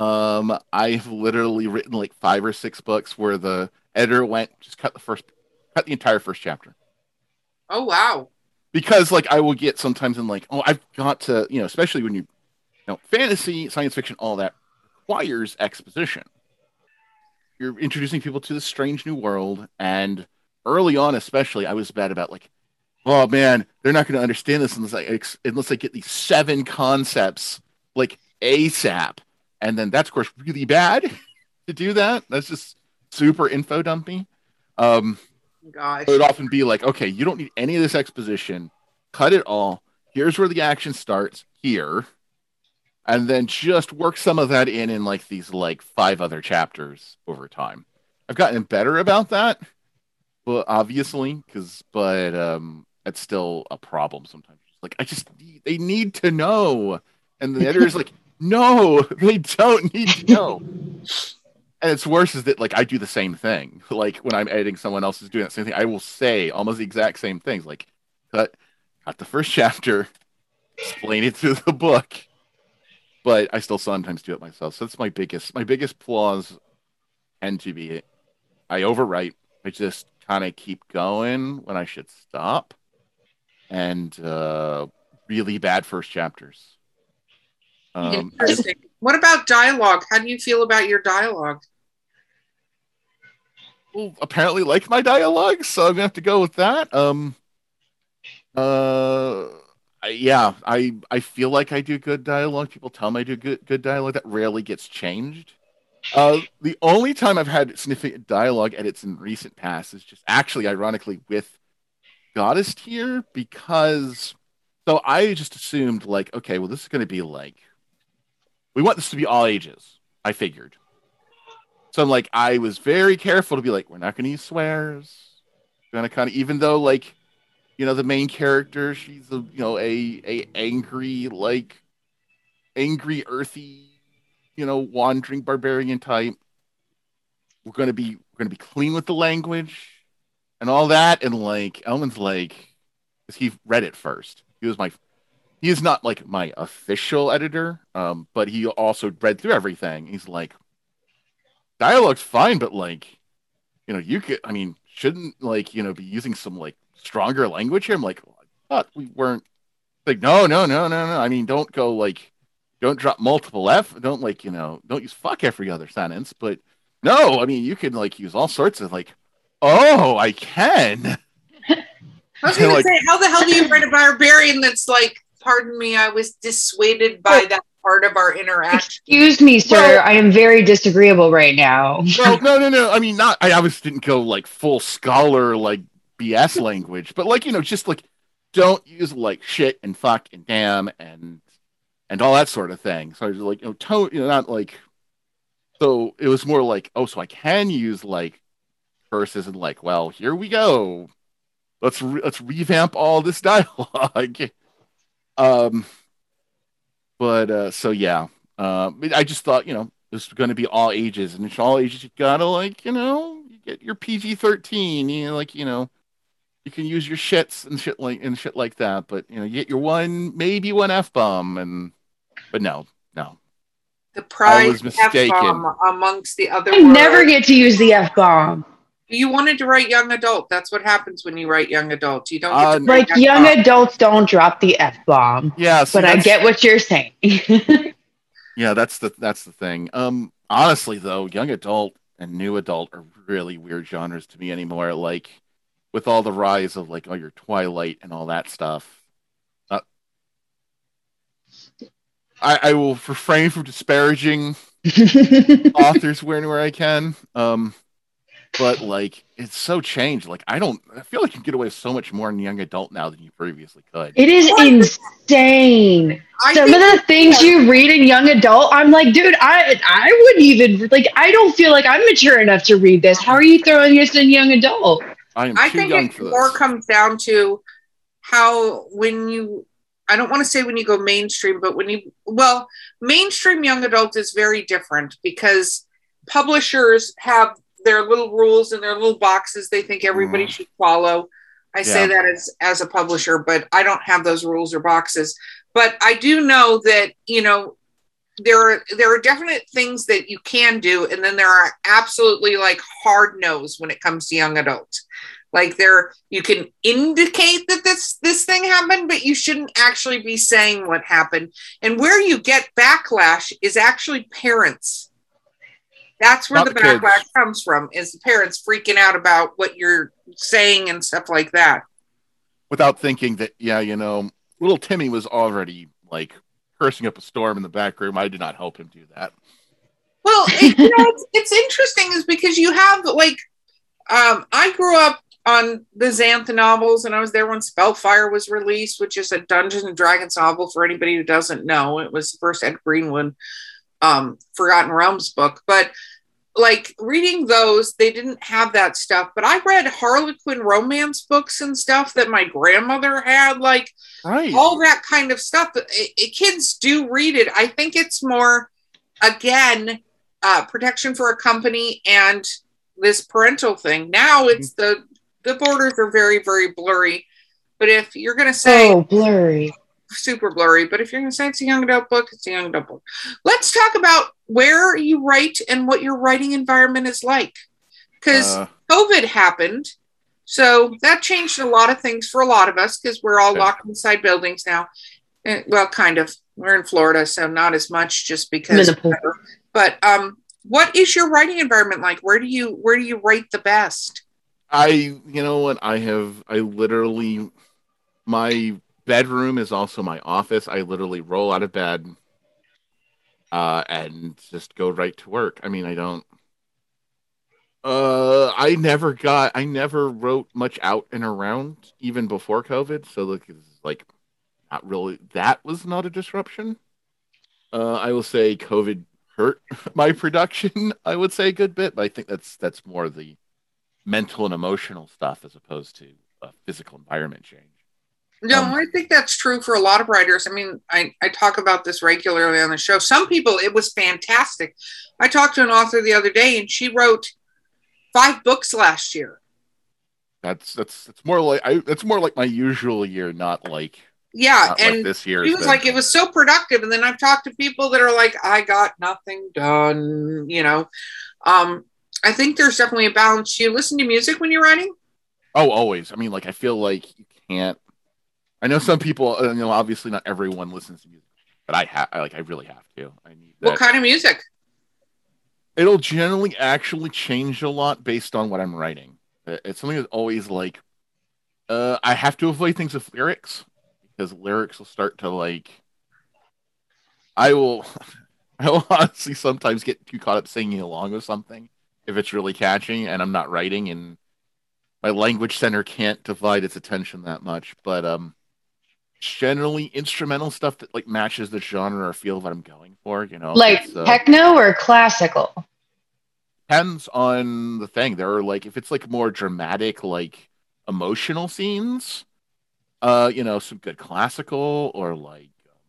Speaker 2: um, I've literally written like five or six books where the editor went just cut the first, cut the entire first chapter
Speaker 1: Oh wow.
Speaker 2: because like I will get sometimes in like oh I've got to you know especially when you, you know fantasy science fiction all that requires exposition. You're introducing people to this strange new world, and early on especially I was bad about like oh man they're not going to understand this unless I unless I get these seven concepts like ASAP, and then that's of course really bad to do that. That's just super info dumpy. Um,
Speaker 1: Gosh.
Speaker 2: it would often be like, okay, you don't need any of this exposition. Cut it all. Here's where the action starts here. And then just work some of that in in like these like five other chapters over time. I've gotten better about that, but obviously, because but um, it's still a problem sometimes. Like I just they need to know, and the editor's like, no, they don't need to know. And it's worse is that like I do the same thing. Like when I'm editing someone else is doing that same thing, I will say almost the exact same things. Like cut cut the first chapter, explain it through the book. But I still sometimes do it myself. So that's my biggest my biggest flaws tend to be I overwrite. I just kind of keep going when I should stop. And uh really bad first chapters. Um,
Speaker 1: Interesting. What about dialogue? How do you feel about your dialogue?
Speaker 2: people apparently like my dialogue, so I'm gonna have to go with that. Um, uh, I, yeah, I I feel like I do good dialogue. People tell me I do good good dialogue. That rarely gets changed. Uh, the only time I've had significant dialogue edits in recent past is just actually, ironically, with Goddess here because so I just assumed like, okay, well, this is going to be like, we want this to be all ages. I figured. So I'm like, I was very careful to be like, we're not going to use swears. Going to kind of, even though like, you know, the main character, she's a you know a a angry like, angry earthy, you know, wandering barbarian type. We're going to be we're going to be clean with the language and all that, and like Elman's like, because he read it first. He was my he is not like my official editor, um, but he also read through everything. He's like, dialogue's fine, but like, you know, you could, I mean, shouldn't like, you know, be using some like stronger language here? I'm like, I thought we weren't like, no, no, no, no, no. I mean, don't go like, don't drop multiple F, don't like, you know, don't use fuck every other sentence, but no, I mean, you can like use all sorts of like, oh, I can.
Speaker 1: I was going
Speaker 2: Like-
Speaker 1: to say, how the hell do you write a barbarian that's like, pardon me, I was dissuaded by that part of our interaction?
Speaker 3: Excuse me, sir.
Speaker 2: Well-
Speaker 3: I am very disagreeable right now.
Speaker 2: well, no, no, no. I mean, not. I obviously didn't go like full scholar like BS language, but like you know, just like don't use like shit and fuck and damn and and all that sort of thing. So I was like, oh, you know, tone, you know, not like. So it was more like, oh, so I can use like curses and like, well, here we go. Let's re- let's revamp all this dialogue. Um, but uh, so yeah, uh, I just thought you know this was going to be all ages, and it's all ages. You gotta like you know you get your PG thirteen. You know, like you know you can use your shits and shit like and shit like that. But you know you get your one maybe one f bomb, and but no no
Speaker 1: The prize. F-bomb amongst the other
Speaker 3: I never get to use the F bomb.
Speaker 1: You wanted to write young adult. That's what happens when you write young adult. You don't get
Speaker 2: Uh,
Speaker 1: to write
Speaker 3: Like young
Speaker 1: F-bomb.
Speaker 3: adults don't drop the F bomb.
Speaker 2: yeah. see,
Speaker 3: But I get what you're saying.
Speaker 2: Yeah, that's the that's the thing. Um, honestly, though, young adult and new adult are really weird genres to me anymore. Like with all the rise of like oh your Twilight and all that stuff. Uh, I I will refrain from disparaging authors where where I can. Um, but like it's so changed. Like I don't. I feel like you can get away with so much more in young adult now than you previously could.
Speaker 3: it is insane.
Speaker 1: I
Speaker 3: Some of the things you read in young adult, I'm like, dude, I I wouldn't even like. I don't feel like I'm mature enough to read this. How are you throwing this in young adult?
Speaker 2: I am
Speaker 1: I
Speaker 2: too
Speaker 1: think
Speaker 2: young
Speaker 1: it
Speaker 2: for this.
Speaker 1: more comes down to how when you I don't want to say when you go mainstream, but when you well, mainstream young adult is very different because publishers have their little rules and their little boxes they think everybody
Speaker 2: Mm.
Speaker 1: should follow. I say that as as a publisher, but I don't have those rules or boxes. But I do know that, you know, there are there are definite things that you can do, and then there are absolutely like hard nose when it comes to young adults. Like there, you can indicate that this this thing happened, but you shouldn't actually be saying what happened. And where you get backlash is actually parents. That's where
Speaker 2: Not
Speaker 1: the
Speaker 2: the
Speaker 1: backlash comes from. Is the parents freaking out about what you're saying and stuff like that.
Speaker 2: without thinking that yeah you know little timmy was already like cursing up a storm in the back room i did not help him do that
Speaker 1: Well, it, you know, it's, it's interesting is because you have like, um, I grew up on the Xanth novels, and I was there when Spellfire was released, which is a Dungeons and Dragons novel. For anybody who doesn't know, it was the first Ed Greenwood um, Forgotten Realms book. But like reading those, they didn't have that stuff. But I read Harlequin romance books and stuff that my grandmother had, like
Speaker 2: right
Speaker 1: all that kind of stuff. It- it- kids do read it. I think it's more, again, uh, protection for a company and this parental thing. Now it's the the borders are very very blurry. But if you're going to say
Speaker 3: Oh, blurry.
Speaker 1: Super blurry, but if you're going to say it's a young adult book, it's a young adult book. Let's talk about where you write and what your writing environment is like, because
Speaker 2: Uh,
Speaker 1: COVID happened. So that changed a lot of things for a lot of us because we're all
Speaker 2: Okay.
Speaker 1: locked inside buildings now. Eh, well, kind of. We're in Florida, so not as much just because. But um, what is your writing environment like? Where do you where do you write the best?
Speaker 2: i you know what i have i literally my bedroom is also my office. I literally roll out of bed uh and just go right to work. I mean i don't uh i never got i never wrote much out and around even before covid. So it's like not really that was not a disruption. Uh i will say covid hurt my production i would say a good bit but i think that's that's more the mental and emotional stuff as opposed to a physical environment change
Speaker 1: No,
Speaker 2: Um,
Speaker 1: I think that's true for a lot of writers. I mean, I, I talk about this regularly on the show. Some people, it was fantastic. I talked to an author the other day, and she wrote five books last year.
Speaker 2: that's that's that's more like I that's more like my usual year not like
Speaker 1: Yeah,
Speaker 2: not
Speaker 1: and
Speaker 2: like this year
Speaker 1: He was like, it was so productive. And then I've talked to people that are like, I got nothing done, you know. Um, I think there's definitely a balance. Do you listen to music when you're writing?
Speaker 2: oh always i mean like i feel like you can't i know some people uh, you know obviously not everyone listens to music but i have like i really have to i need that
Speaker 1: What kind of music?
Speaker 2: it'll generally actually change a lot based on what I'm writing. Uh, It's something that's always like, uh, I have to avoid things with lyrics because lyrics will start to like. I will, I will honestly sometimes get too caught up singing along with something if it's really catchy and I'm not writing and my language center can't divide its attention that much. But um, generally instrumental stuff that like matches the genre or feel that I'm going for. You know,
Speaker 3: Like
Speaker 2: uh,
Speaker 3: techno or classical?
Speaker 2: depends on the thing. There are like if it's like more dramatic, like emotional scenes, uh, you know, some good classical or like, um,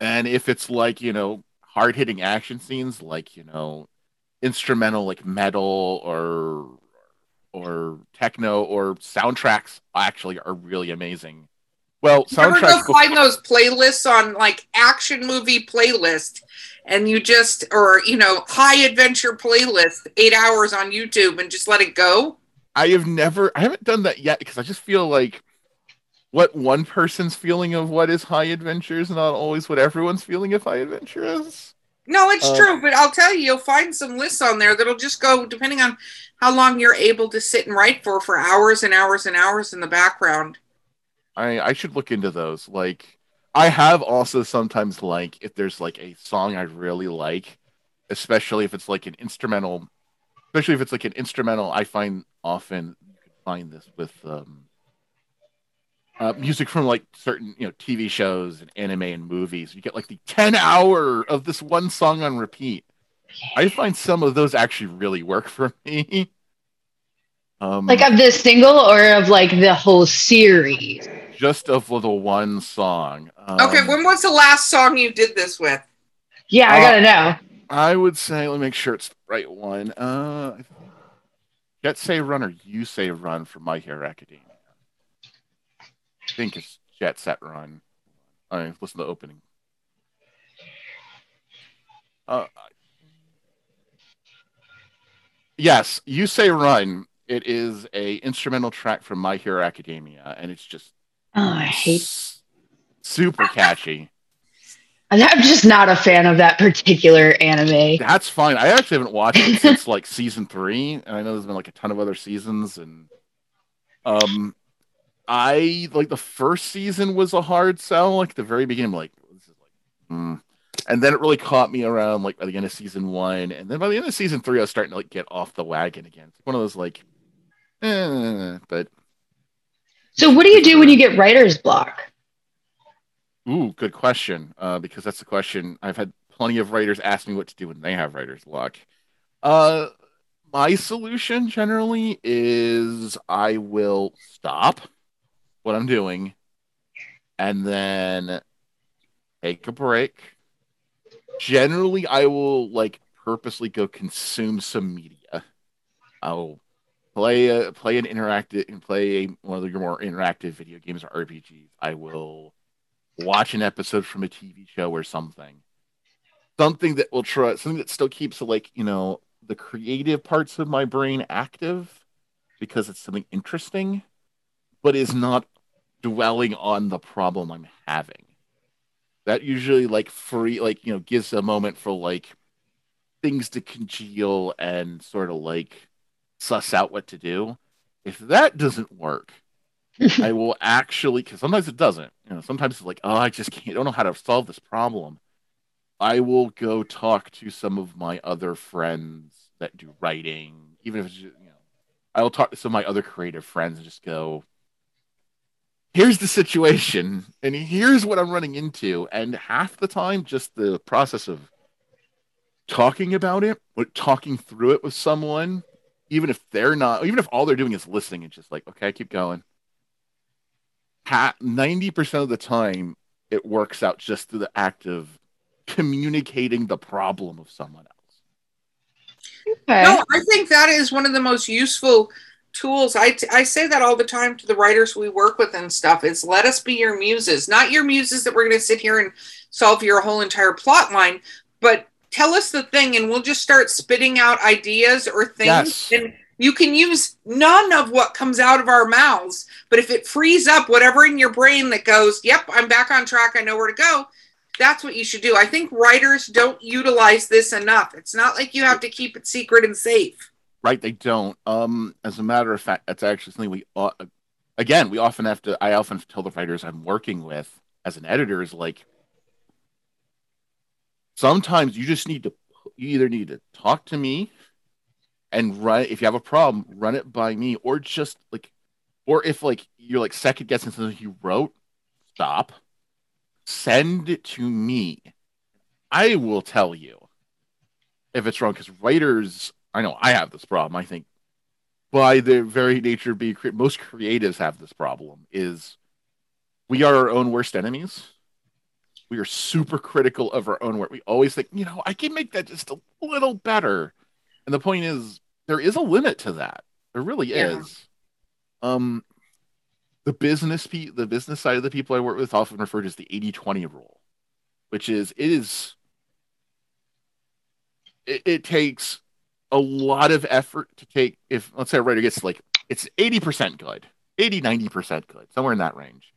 Speaker 2: and if it's like you know hard hitting action scenes, like you know, instrumental like metal or or techno or soundtracks actually are really amazing. Well,
Speaker 1: You ever go find those playlists on like action movie playlist and you just or you know high adventure playlist eight hours on youtube and just let it go
Speaker 2: I have never, I haven't done that yet because I just feel like what one person's feeling of what is high adventure is not always what everyone's feeling of high adventure is.
Speaker 1: no it's
Speaker 2: Uh,
Speaker 1: true but i'll tell you you'll find some lists on there that'll just go depending on how long you're able to sit and write for for hours and hours and hours in the background
Speaker 2: I I should look into those. Like I have also sometimes like if there's like a song I really like, especially if it's like an instrumental, especially if it's like an instrumental. I find often you can find this with um, uh, music from like certain you know TV shows and anime and movies. You get like the ten hour of this one song on repeat. I find some of those actually really work for me. Um,
Speaker 3: Like of this single or of like the whole series?
Speaker 2: Just of the one song. Um,
Speaker 1: okay when was the last song you did this with
Speaker 3: Yeah, I
Speaker 2: Uh,
Speaker 3: gotta know.
Speaker 2: I would say, let me make sure it's the right one. Uh, Jet Say Run or You Say Run from My Hero Academia. I think it's Jet Set Run. All right, listen to the opening. Uh, yes, You Say Run. It is a instrumental track from My Hero Academia, and it's just
Speaker 3: Oh, I hate.
Speaker 2: super catchy.
Speaker 3: I'm just not a fan of that particular anime.
Speaker 2: That's fine. I actually haven't watched it since like season three, and I know there's been like a ton of other seasons. And um, I like the first season was a hard sell. Like the very beginning, like this is like, hmm. and then it really caught me around like by the end of season one, and then by the end of season three, I was starting to like get off the wagon again. It's one of those like, eh, but
Speaker 3: So, what do you do when you get writer's block?
Speaker 2: Ooh, good question. Uh, because that's the question I've had plenty of writers ask me what to do when they have writer's block. Uh, my solution generally is I will stop what I'm doing and then take a break. Generally, I will like purposely go consume some media. I'll play a, play an interactive and play a, one of your more interactive video games or RPGs. I will watch an episode from a TV show or something. Something that will try something that still keeps like, you know, the creative parts of my brain active because it's something interesting, but is not dwelling on the problem I'm having. That usually like free like, you know, gives a moment for like things to congeal and sort of like suss out what to do. If that doesn't work, I will actually, because sometimes it doesn't. You know, sometimes it's like, oh, I just can't, I don't know how to solve this problem. I will go talk to some of my other friends that do writing, even if it's just, you know, I will talk to some of my other creative friends and just go, here's the situation, and here's what I'm running into. And half the time, just the process of talking about it, or talking through it with someone, even if they're not, even if all they're doing is listening, it's just like, okay, keep going ninety percent of the time it works out just through the act of communicating the problem of someone else.
Speaker 3: Okay.
Speaker 1: No, I think that is one of the most useful tools. I, t- I say that all the time to the writers we work with and stuff is let us be your muses, not your muses that we're going to sit here and solve your whole entire plot line, but tell us the thing and we'll just start spitting out ideas or things.
Speaker 2: Yes.
Speaker 1: And you can use none of what comes out of our mouths, but if it frees up whatever in your brain that goes, yep, I'm back on track, I know where to go, that's what you should do. I think writers don't utilize this enough. It's not like you have to keep it secret and safe.
Speaker 2: Right? They don't. Um, as a matter of fact, that's actually something we uh, again we often have to. I often tell the writers I'm working with as an editor is like sometimes you just need to you either need to talk to me and run if you have a problem run it by me or just like or if like you're like second guessing something you wrote stop send it to me i will tell you if it's wrong because writers i know i have this problem i think by the very nature of being cre- most creatives have this problem is we are our own worst enemies. We are super critical of our own work. We always think, you know, I can make that just a little better. And the point is, there is a limit to that. There really
Speaker 1: Yeah.
Speaker 2: is. Um, the business pe- the business side of the people I work with often referred to as the 80-20 rule, which is it is it, it takes a lot of effort to take if let's say a writer gets like it's 80% good 80 90% good somewhere in that range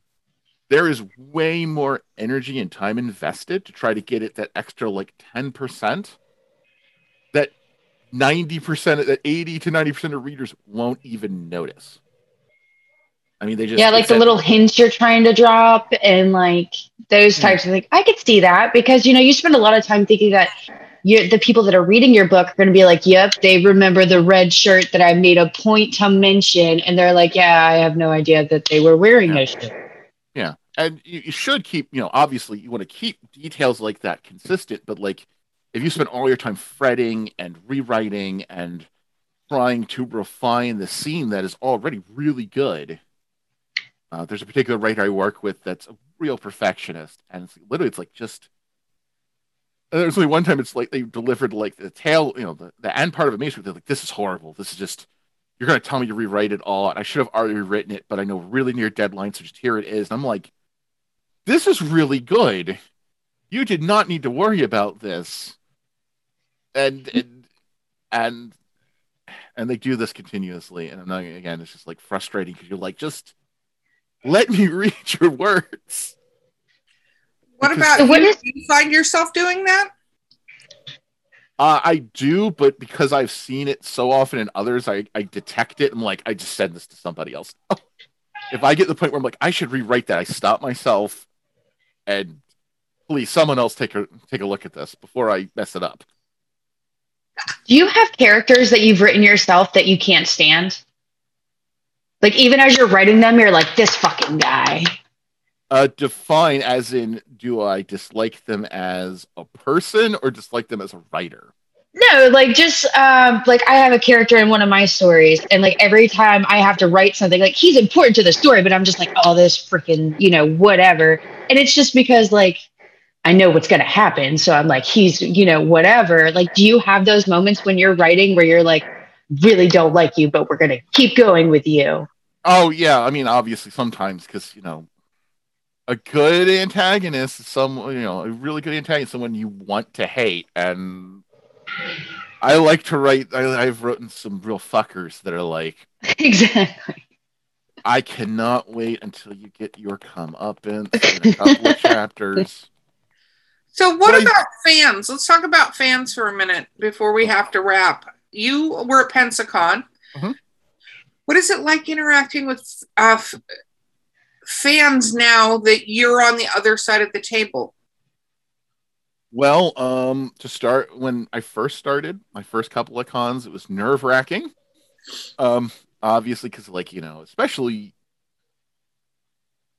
Speaker 2: there is way more energy and time invested to try to get it that extra like 10% that 90% that 80 to 90% of readers won't even notice i mean they just
Speaker 3: yeah, like the
Speaker 2: that-
Speaker 3: little hints you're trying to drop and like those
Speaker 2: Yeah.
Speaker 3: types of things. I could see that because you know you spend a lot of time thinking that you the people that are reading your book are going to be like, "Yep, they remember the red shirt that I made a point to mention," and they're like, "Yeah, I have no idea that they were wearing
Speaker 2: Yeah.
Speaker 3: a shirt."
Speaker 2: And you, should keep, you know, obviously you want to keep details like that consistent, but like if you spend all your time fretting and rewriting and trying to refine the scene that is already really good, uh, there's a particular writer I work with that's a real perfectionist, and it's literally it's like just. There's only one time it's like they delivered like the tail, you know, the, the end part of a manuscript. They're like, "This is horrible. This is just you're going to tell me to rewrite it all. And I should have already written it, but I know really near deadline, so just here it is. And I'm like, this is really good. You did not need to worry about this. And and and and they do this continuously. And I'm not, again, it's just like frustrating because you're like, just let me read your words.
Speaker 1: What
Speaker 2: Because-
Speaker 1: about
Speaker 3: So what
Speaker 1: you?
Speaker 3: is-
Speaker 1: Do you find yourself doing that?
Speaker 2: Uh, I do, but because I've seen it so often in others, I, I detect it. I'm like, I just send this to somebody else. if I get to the point where I'm like, I should rewrite that, I stop myself and please, someone else take a take a look at this before I mess it up.
Speaker 3: Do you have characters that you've written yourself that you can't stand? Like even as you're writing them, you're like, "This fucking guy."
Speaker 2: Uh, define as in, do I dislike them as a person or dislike them as a writer?
Speaker 3: No, like just um like I have a character in one of my stories and like every time I have to write something like he's important to the story but I'm just like oh this freaking, you know, whatever. And it's just because like I know what's going to happen so I'm like he's, you know, whatever. Like do you have those moments when you're writing where you're like really don't like you but we're going to keep going with you?
Speaker 2: Oh yeah, I mean obviously sometimes because you know a good antagonist is some you know a really good antagonist someone you want to hate and I like to write I, I've written some real fuckers that are like
Speaker 3: exactly.
Speaker 2: I cannot wait until you get your comeuppance in a couple of chapters.
Speaker 1: So, what
Speaker 2: But I-
Speaker 1: about fans? Let's talk about fans for a minute before we have to wrap. You were at Pensacon.
Speaker 2: Mhm.
Speaker 1: What is it like interacting with uh, f- fans now that you're on the other side of the table?
Speaker 2: Well, um, to start, when I first started, my first couple of cons, it was nerve wracking. Um, obviously, because like you know, especially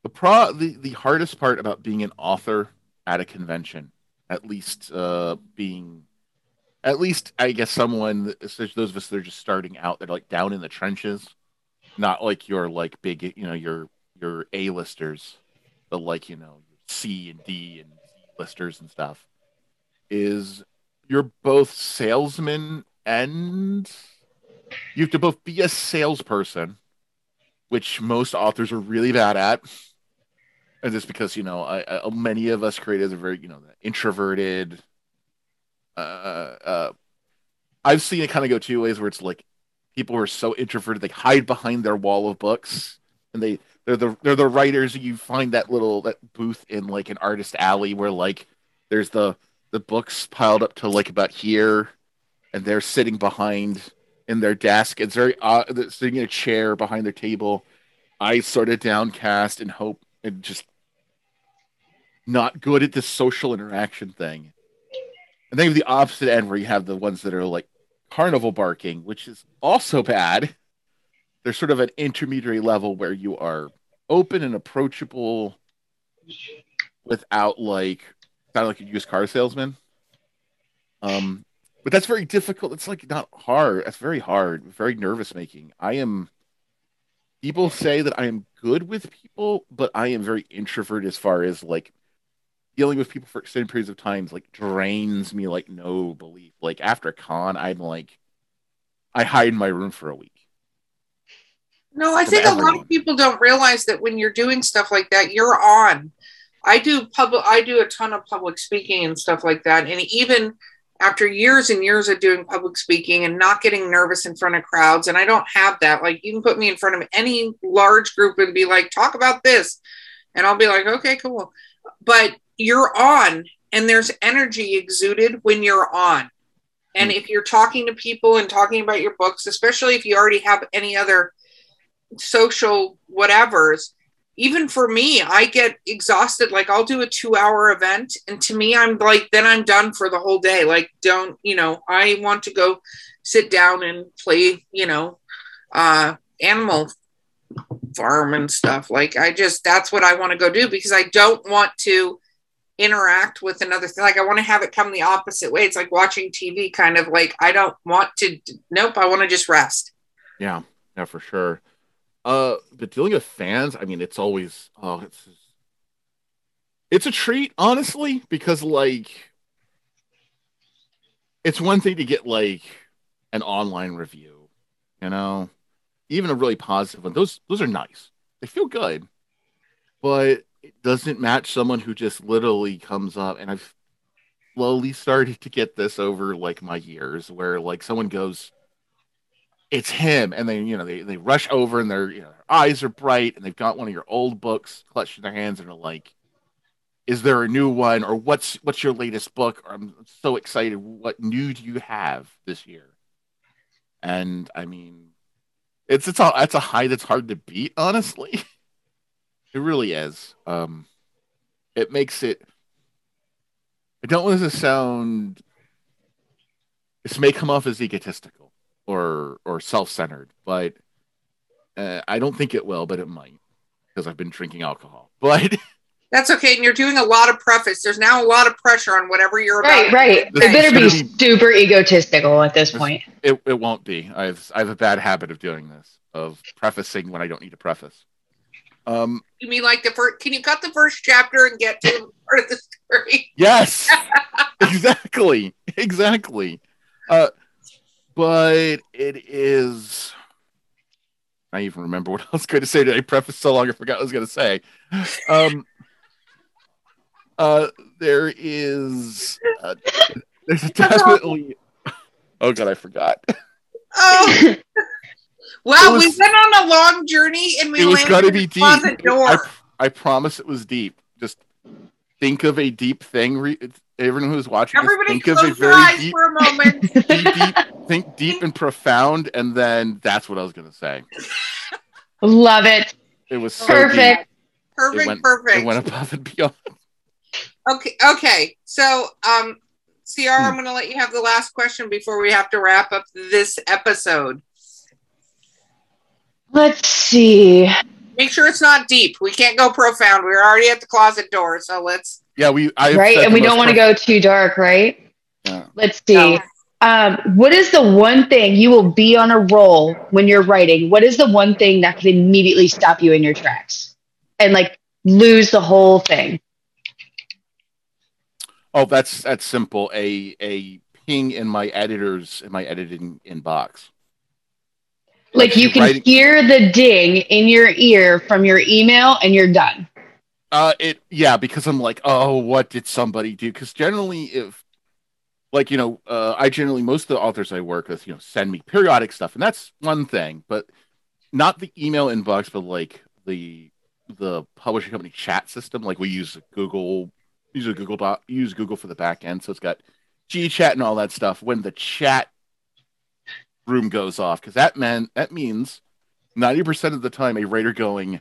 Speaker 2: the pro the the hardest part about being an author at a convention, at least uh, being, at least I guess someone, those of us that are just starting out, that are like down in the trenches, not like your like big, you know, your your A listers, but like you know, C and D and Z listers and stuff is you're both salesman and you have to both be a salesperson, which most authors are really bad at. And just because you know, I, I, many of us creators are very you know introverted. Uh, uh, I've seen it kind of go two ways, where it's like people who are so introverted they hide behind their wall of books, and they they're the they're the writers. You find that little that booth in like an artist alley where like there's the the books piled up to like about here, and they're sitting behind in their desk. It's very odd. They're sitting in a chair behind their table, eyes sort of downcast, and hope and just not good at this social interaction thing. And then you have the opposite end where you have the ones that are like carnival barking, which is also bad. There's sort of an intermediary level where you are open and approachable without like sound like a used car salesman. Um, but that's very difficult. It's like not hard. That's very hard. Very nervous making. I am. People say that I am good with people, but I am very introvert as far as like dealing with people for extended periods of times like drains me like no belief. Like after con, I'm like, I hide in my room for a week.
Speaker 1: No, I think a lot of people don't realize that when you're doing stuff like that, you're on. I do public I do a ton of public speaking and stuff like that. And even after years and years of doing public speaking and not getting nervous in front of crowds, and I don't have that. Like you can put me in front of any large group and be like, talk about this. And I'll be like, okay, cool. But you're on and there's energy exuded when you're on. And hmm. if you're talking to people and talking about your books, especially if you already have any other social whatevers even for me i get exhausted like i'll do a two hour event and to me i'm like then i'm done for the whole day. Like don't you know i want to go sit down and play you know uh animal farm and stuff. Like i just that's what i want to go do because i don't want to interact with another thing like i want to have it come the opposite way. It's like watching tv kind of like i don't want to nope i want to just rest.
Speaker 2: Yeah, yeah, for sure. Uh, but dealing with fans, I mean, it's always oh, it's it's a treat, honestly, because like it's one thing to get like an online review, you know, even a really positive one. Those those are nice. They feel good, but it doesn't match someone who just literally comes up and I've slowly started to get this over like my years where like someone goes it's him and they you know they, they rush over and their you know their eyes are bright and they've got one of your old books clutched in their hands and are like is there a new one or what's what's your latest book? Or i'm so excited. What new do you have this year? And i mean it's it's a it's a high that's hard to beat honestly. It really is. Um it makes it i don't want this to sound this may come off as egotistical or or self-centered, but uh, I don't think it will, but it might because I've been drinking alcohol. But
Speaker 1: That's okay. And you're doing a lot of preface. There's now a lot of pressure on whatever you're
Speaker 3: Right,
Speaker 1: about.
Speaker 3: right.
Speaker 2: This
Speaker 3: It better be
Speaker 2: gonna be-
Speaker 3: super egotistical at this point.
Speaker 2: it, it won't be. I've I have a bad habit of doing this of prefacing when I don't need to preface. Um,
Speaker 1: You mean like the first? Can you cut the first chapter and get to part of the story?
Speaker 2: yes, exactly, exactly. Uh, but it is. I even remember what I was going to say. I preface so long I forgot what I was going to say? Um, uh, there is. Uh, there's a definitely. Oh god, I forgot.
Speaker 1: Oh, wow.
Speaker 2: It was-
Speaker 1: we went on a long journey and we
Speaker 2: it was
Speaker 1: landed
Speaker 2: going to
Speaker 1: in
Speaker 2: be
Speaker 1: the door.
Speaker 2: I, I promise it was deep. Just think of a deep thing. Re- everyone who's watching, just
Speaker 1: Everybody
Speaker 2: think of a
Speaker 1: close your
Speaker 2: very
Speaker 1: eyes
Speaker 2: deep,
Speaker 1: for a moment.
Speaker 2: deep, deep, think deep and profound, and then that's what I was going to say.
Speaker 3: Love it.
Speaker 2: It was so
Speaker 3: Perfect.
Speaker 2: deep.
Speaker 1: Perfect,
Speaker 2: It went,
Speaker 1: perfect.
Speaker 2: It went above and beyond.
Speaker 1: Okay, okay. So, um, CR, I'm
Speaker 2: Hmm.
Speaker 1: going to let you have the last question before we have to wrap up this episode.
Speaker 3: Let's see.
Speaker 1: Make sure it's not deep. We can't go profound. We're already at the closet door, so let's.
Speaker 2: Yeah, we. I
Speaker 3: right? And we don't want to go too dark, right?
Speaker 2: Yeah.
Speaker 3: Let's see.
Speaker 1: No.
Speaker 3: Um, what is the one thing you will be on a roll when you're writing? What is the one thing that could immediately stop you in your tracks and like lose the whole thing?
Speaker 2: Oh, that's that's simple. A a ping in my editors in my editing inbox.
Speaker 3: Like you can
Speaker 2: Writing-
Speaker 3: hear the ding in your ear from your email and you're done.
Speaker 2: Uh, it yeah, because I'm like, oh, what did somebody do? Because generally, if like you know, uh, I generally most of the authors I work with, you know, send me periodic stuff, and that's one thing, but not the email inbox, but like the the publishing company chat system. Like we use Google, use a Google dot, use Google for the back end, so it's got G chat and all that stuff. When the chat room goes off, because that meant that means ninety percent of the time a writer going.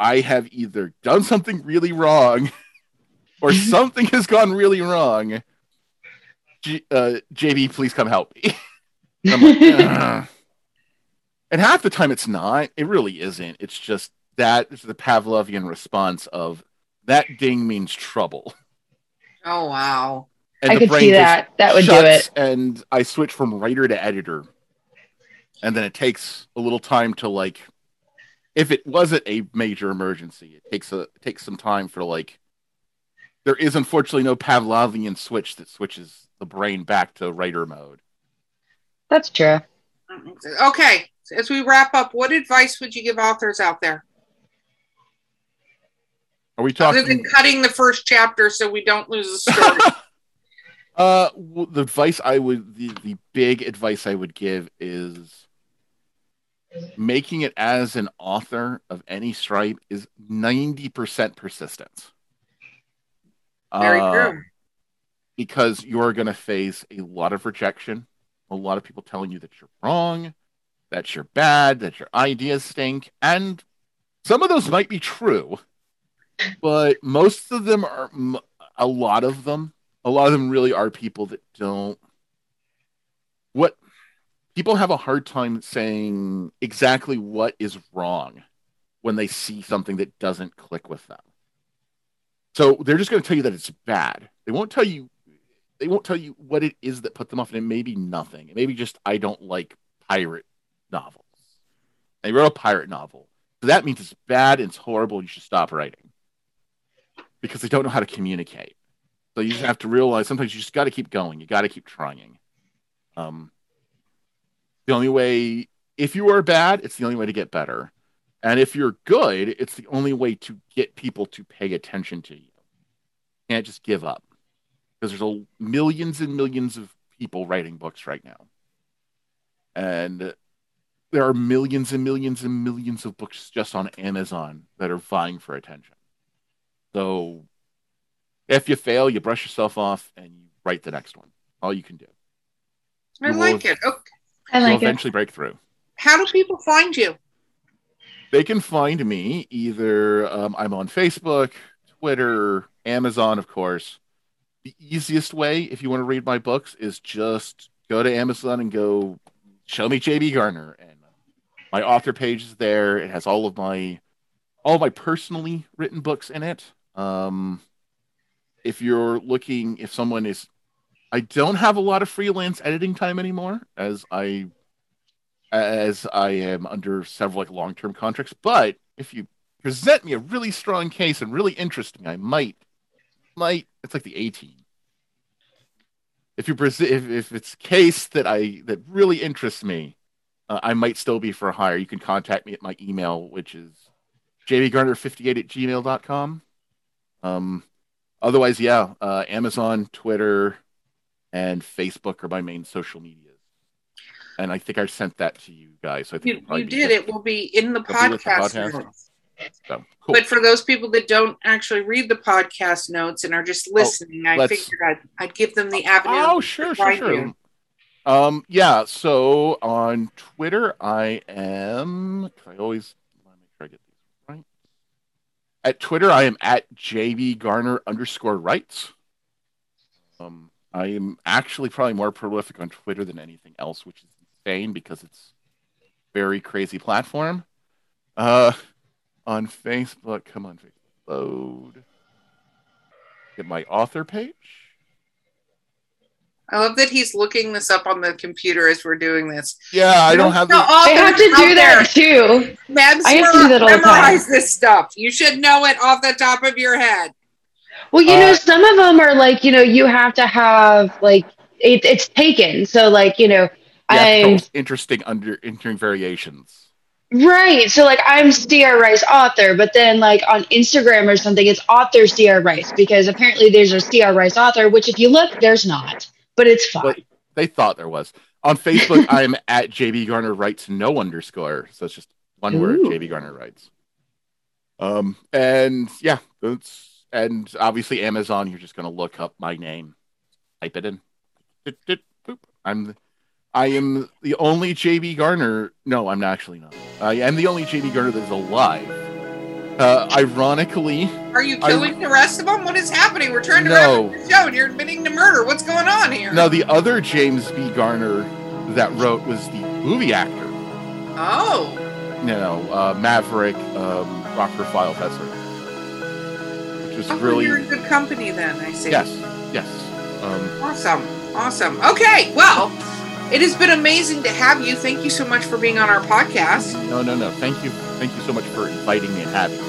Speaker 2: I have either done something really wrong or something has gone really wrong. G- uh, JB, please come help me. And I'm like, and half the time it's not. It really isn't. It's just that it's the Pavlovian response of that ding means trouble.
Speaker 1: Oh, wow.
Speaker 2: and
Speaker 3: I could see that. That would do it.
Speaker 2: And I switch from writer to editor, and then it takes a little time to like. If it wasn't a major emergency, it takes a it takes some time for like. There is unfortunately no Pavlovian switch that switches the brain back to writer mode.
Speaker 3: That's true.
Speaker 1: Okay, as we wrap up, what advice would you give authors out there?
Speaker 2: Are we
Speaker 1: Other
Speaker 2: talking?
Speaker 1: than cutting the first chapter so we don't lose the story.
Speaker 2: Uh, w- the advice I would the the big advice I would give is making it as an author of any stripe is ninety percent persistence.
Speaker 1: Very
Speaker 2: Uh,
Speaker 1: true.
Speaker 2: because you're going to face a lot of rejection, a lot of people telling you that you're wrong, that you're bad, that your ideas stink, and some of those might be true, but most of them are a lot of them, a lot of them really are people that don't people have a hard time saying exactly what is wrong when they see something that doesn't click with them. So they're just going to tell you that it's bad. They won't tell you they won't tell you what it is that put them off, and it may be nothing. It may be just I don't like pirate novels. They wrote a pirate novel. So that means it's bad and it's horrible. You should stop writing. Because they don't know how to communicate. So you just have to realize sometimes you just got to keep going. You got to keep trying. Um, the only way, if you are bad, it's the only way to get better. And if you're good, it's the only way to get people to pay attention to you. You can't just give up because there's a, millions and millions of people writing books right now. And there are millions and millions and millions of books just on Amazon that are vying for attention. So if you fail, you brush yourself off and you write the next one. All you can do.
Speaker 1: I like it. Okay.
Speaker 3: I
Speaker 2: You'll
Speaker 3: like it.
Speaker 2: eventually break through.
Speaker 1: How do people find you?
Speaker 2: They can find me either um, I'm on Facebook, Twitter, Amazon, of course. The easiest way, if you want to read my books, is just go to Amazon and go show me JB Garner, and my author page is there. It has all of my all of my personally written books in it. Um, if you're looking, if someone is, I don't have a lot of freelance editing time anymore, as I as I am under several like long term contracts. But if you present me a really strong case and really interesting, I might might it's like the A team. If you present if, if it's case that I that really interests me, uh, I might still be for hire. You can contact me at my email, which is jbgarner58 at gmail.com. Um otherwise, yeah, uh, Amazon, Twitter, and Facebook are my main social medias. And I think I sent that to you guys. So I think
Speaker 1: You, you did. It will be in the
Speaker 2: with the
Speaker 1: podcast.
Speaker 2: podcast.
Speaker 1: notes.
Speaker 2: So, cool.
Speaker 1: But for those people that don't actually read the podcast notes and are just listening, I
Speaker 2: Oh, let's-
Speaker 1: figured I'd, I'd give them the avenue.
Speaker 2: Oh, sure, sure, sure.
Speaker 1: you.
Speaker 2: Um, yeah. So on Twitter, I am. I always want to make sure I get these right. At Twitter, I am at JB Garner underscore rights. Um, I am actually probably more prolific on Twitter than anything else, which is insane because it's a very crazy platform. Uh, on Facebook, come on, Facebook, load. Get my author page.
Speaker 1: I love that he's looking this up on the computer as we're doing this.
Speaker 2: Yeah, I don't have
Speaker 1: No
Speaker 2: the.
Speaker 3: I have to do that too.
Speaker 1: there. Mebs,
Speaker 3: I have to do that all the time.
Speaker 1: memorize this stuff. You should know it off the top of your head.
Speaker 3: Well, you know,
Speaker 2: Uh,
Speaker 3: some of them are like, you know, you have to have like it, it's taken. So like, you know,
Speaker 2: Yeah, interesting under entering variations.
Speaker 3: right. So like, I'm CR Rice author, but then like on Instagram or something, it's author CR Rice because apparently there's a CR Rice author, which if you look, there's not, but it's fine.
Speaker 2: But they thought there was. On Facebook, I'm at JB Garner writes no underscore. So it's just one word,
Speaker 3: Ooh.
Speaker 2: JB Garner writes. Um, and yeah, that's and obviously Amazon, you're just gonna look up my name, type it in. Dit, dit, boop. I'm the, I am the only JB Garner. No, I'm actually not. I am the only JB Garner that is alive. Uh, ironically,
Speaker 1: Are you
Speaker 2: I-
Speaker 1: killing the rest of them? What is happening? We're trying to
Speaker 2: No.
Speaker 1: wrap up the show and you're admitting to murder. What's going on here?
Speaker 2: No, the other James B. Garner that wrote was the movie actor.
Speaker 1: Oh.
Speaker 2: You know, uh, Maverick, um, Rockford File, that sort of thing. Which was
Speaker 1: Oh,
Speaker 2: really
Speaker 1: you're in good company then, I see.
Speaker 2: yes, yes. Um,
Speaker 1: Awesome. Awesome. Okay. Well, it has been amazing to have you. Thank you so much for being on our podcast.
Speaker 2: no, no, no. Thank you, thank you so much for inviting me and having me.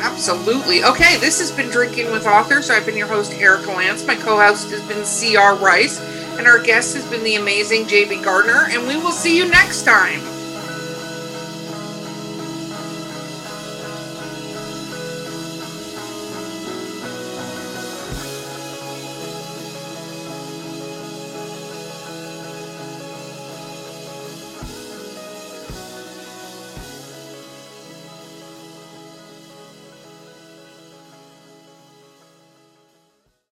Speaker 1: Absolutely. Okay, this has been Drinking with Authors. I've been your host, Erika Lance. My co host has been C.R. Rice, and our guest has been the amazing J.B. Garner, and we will see you next time.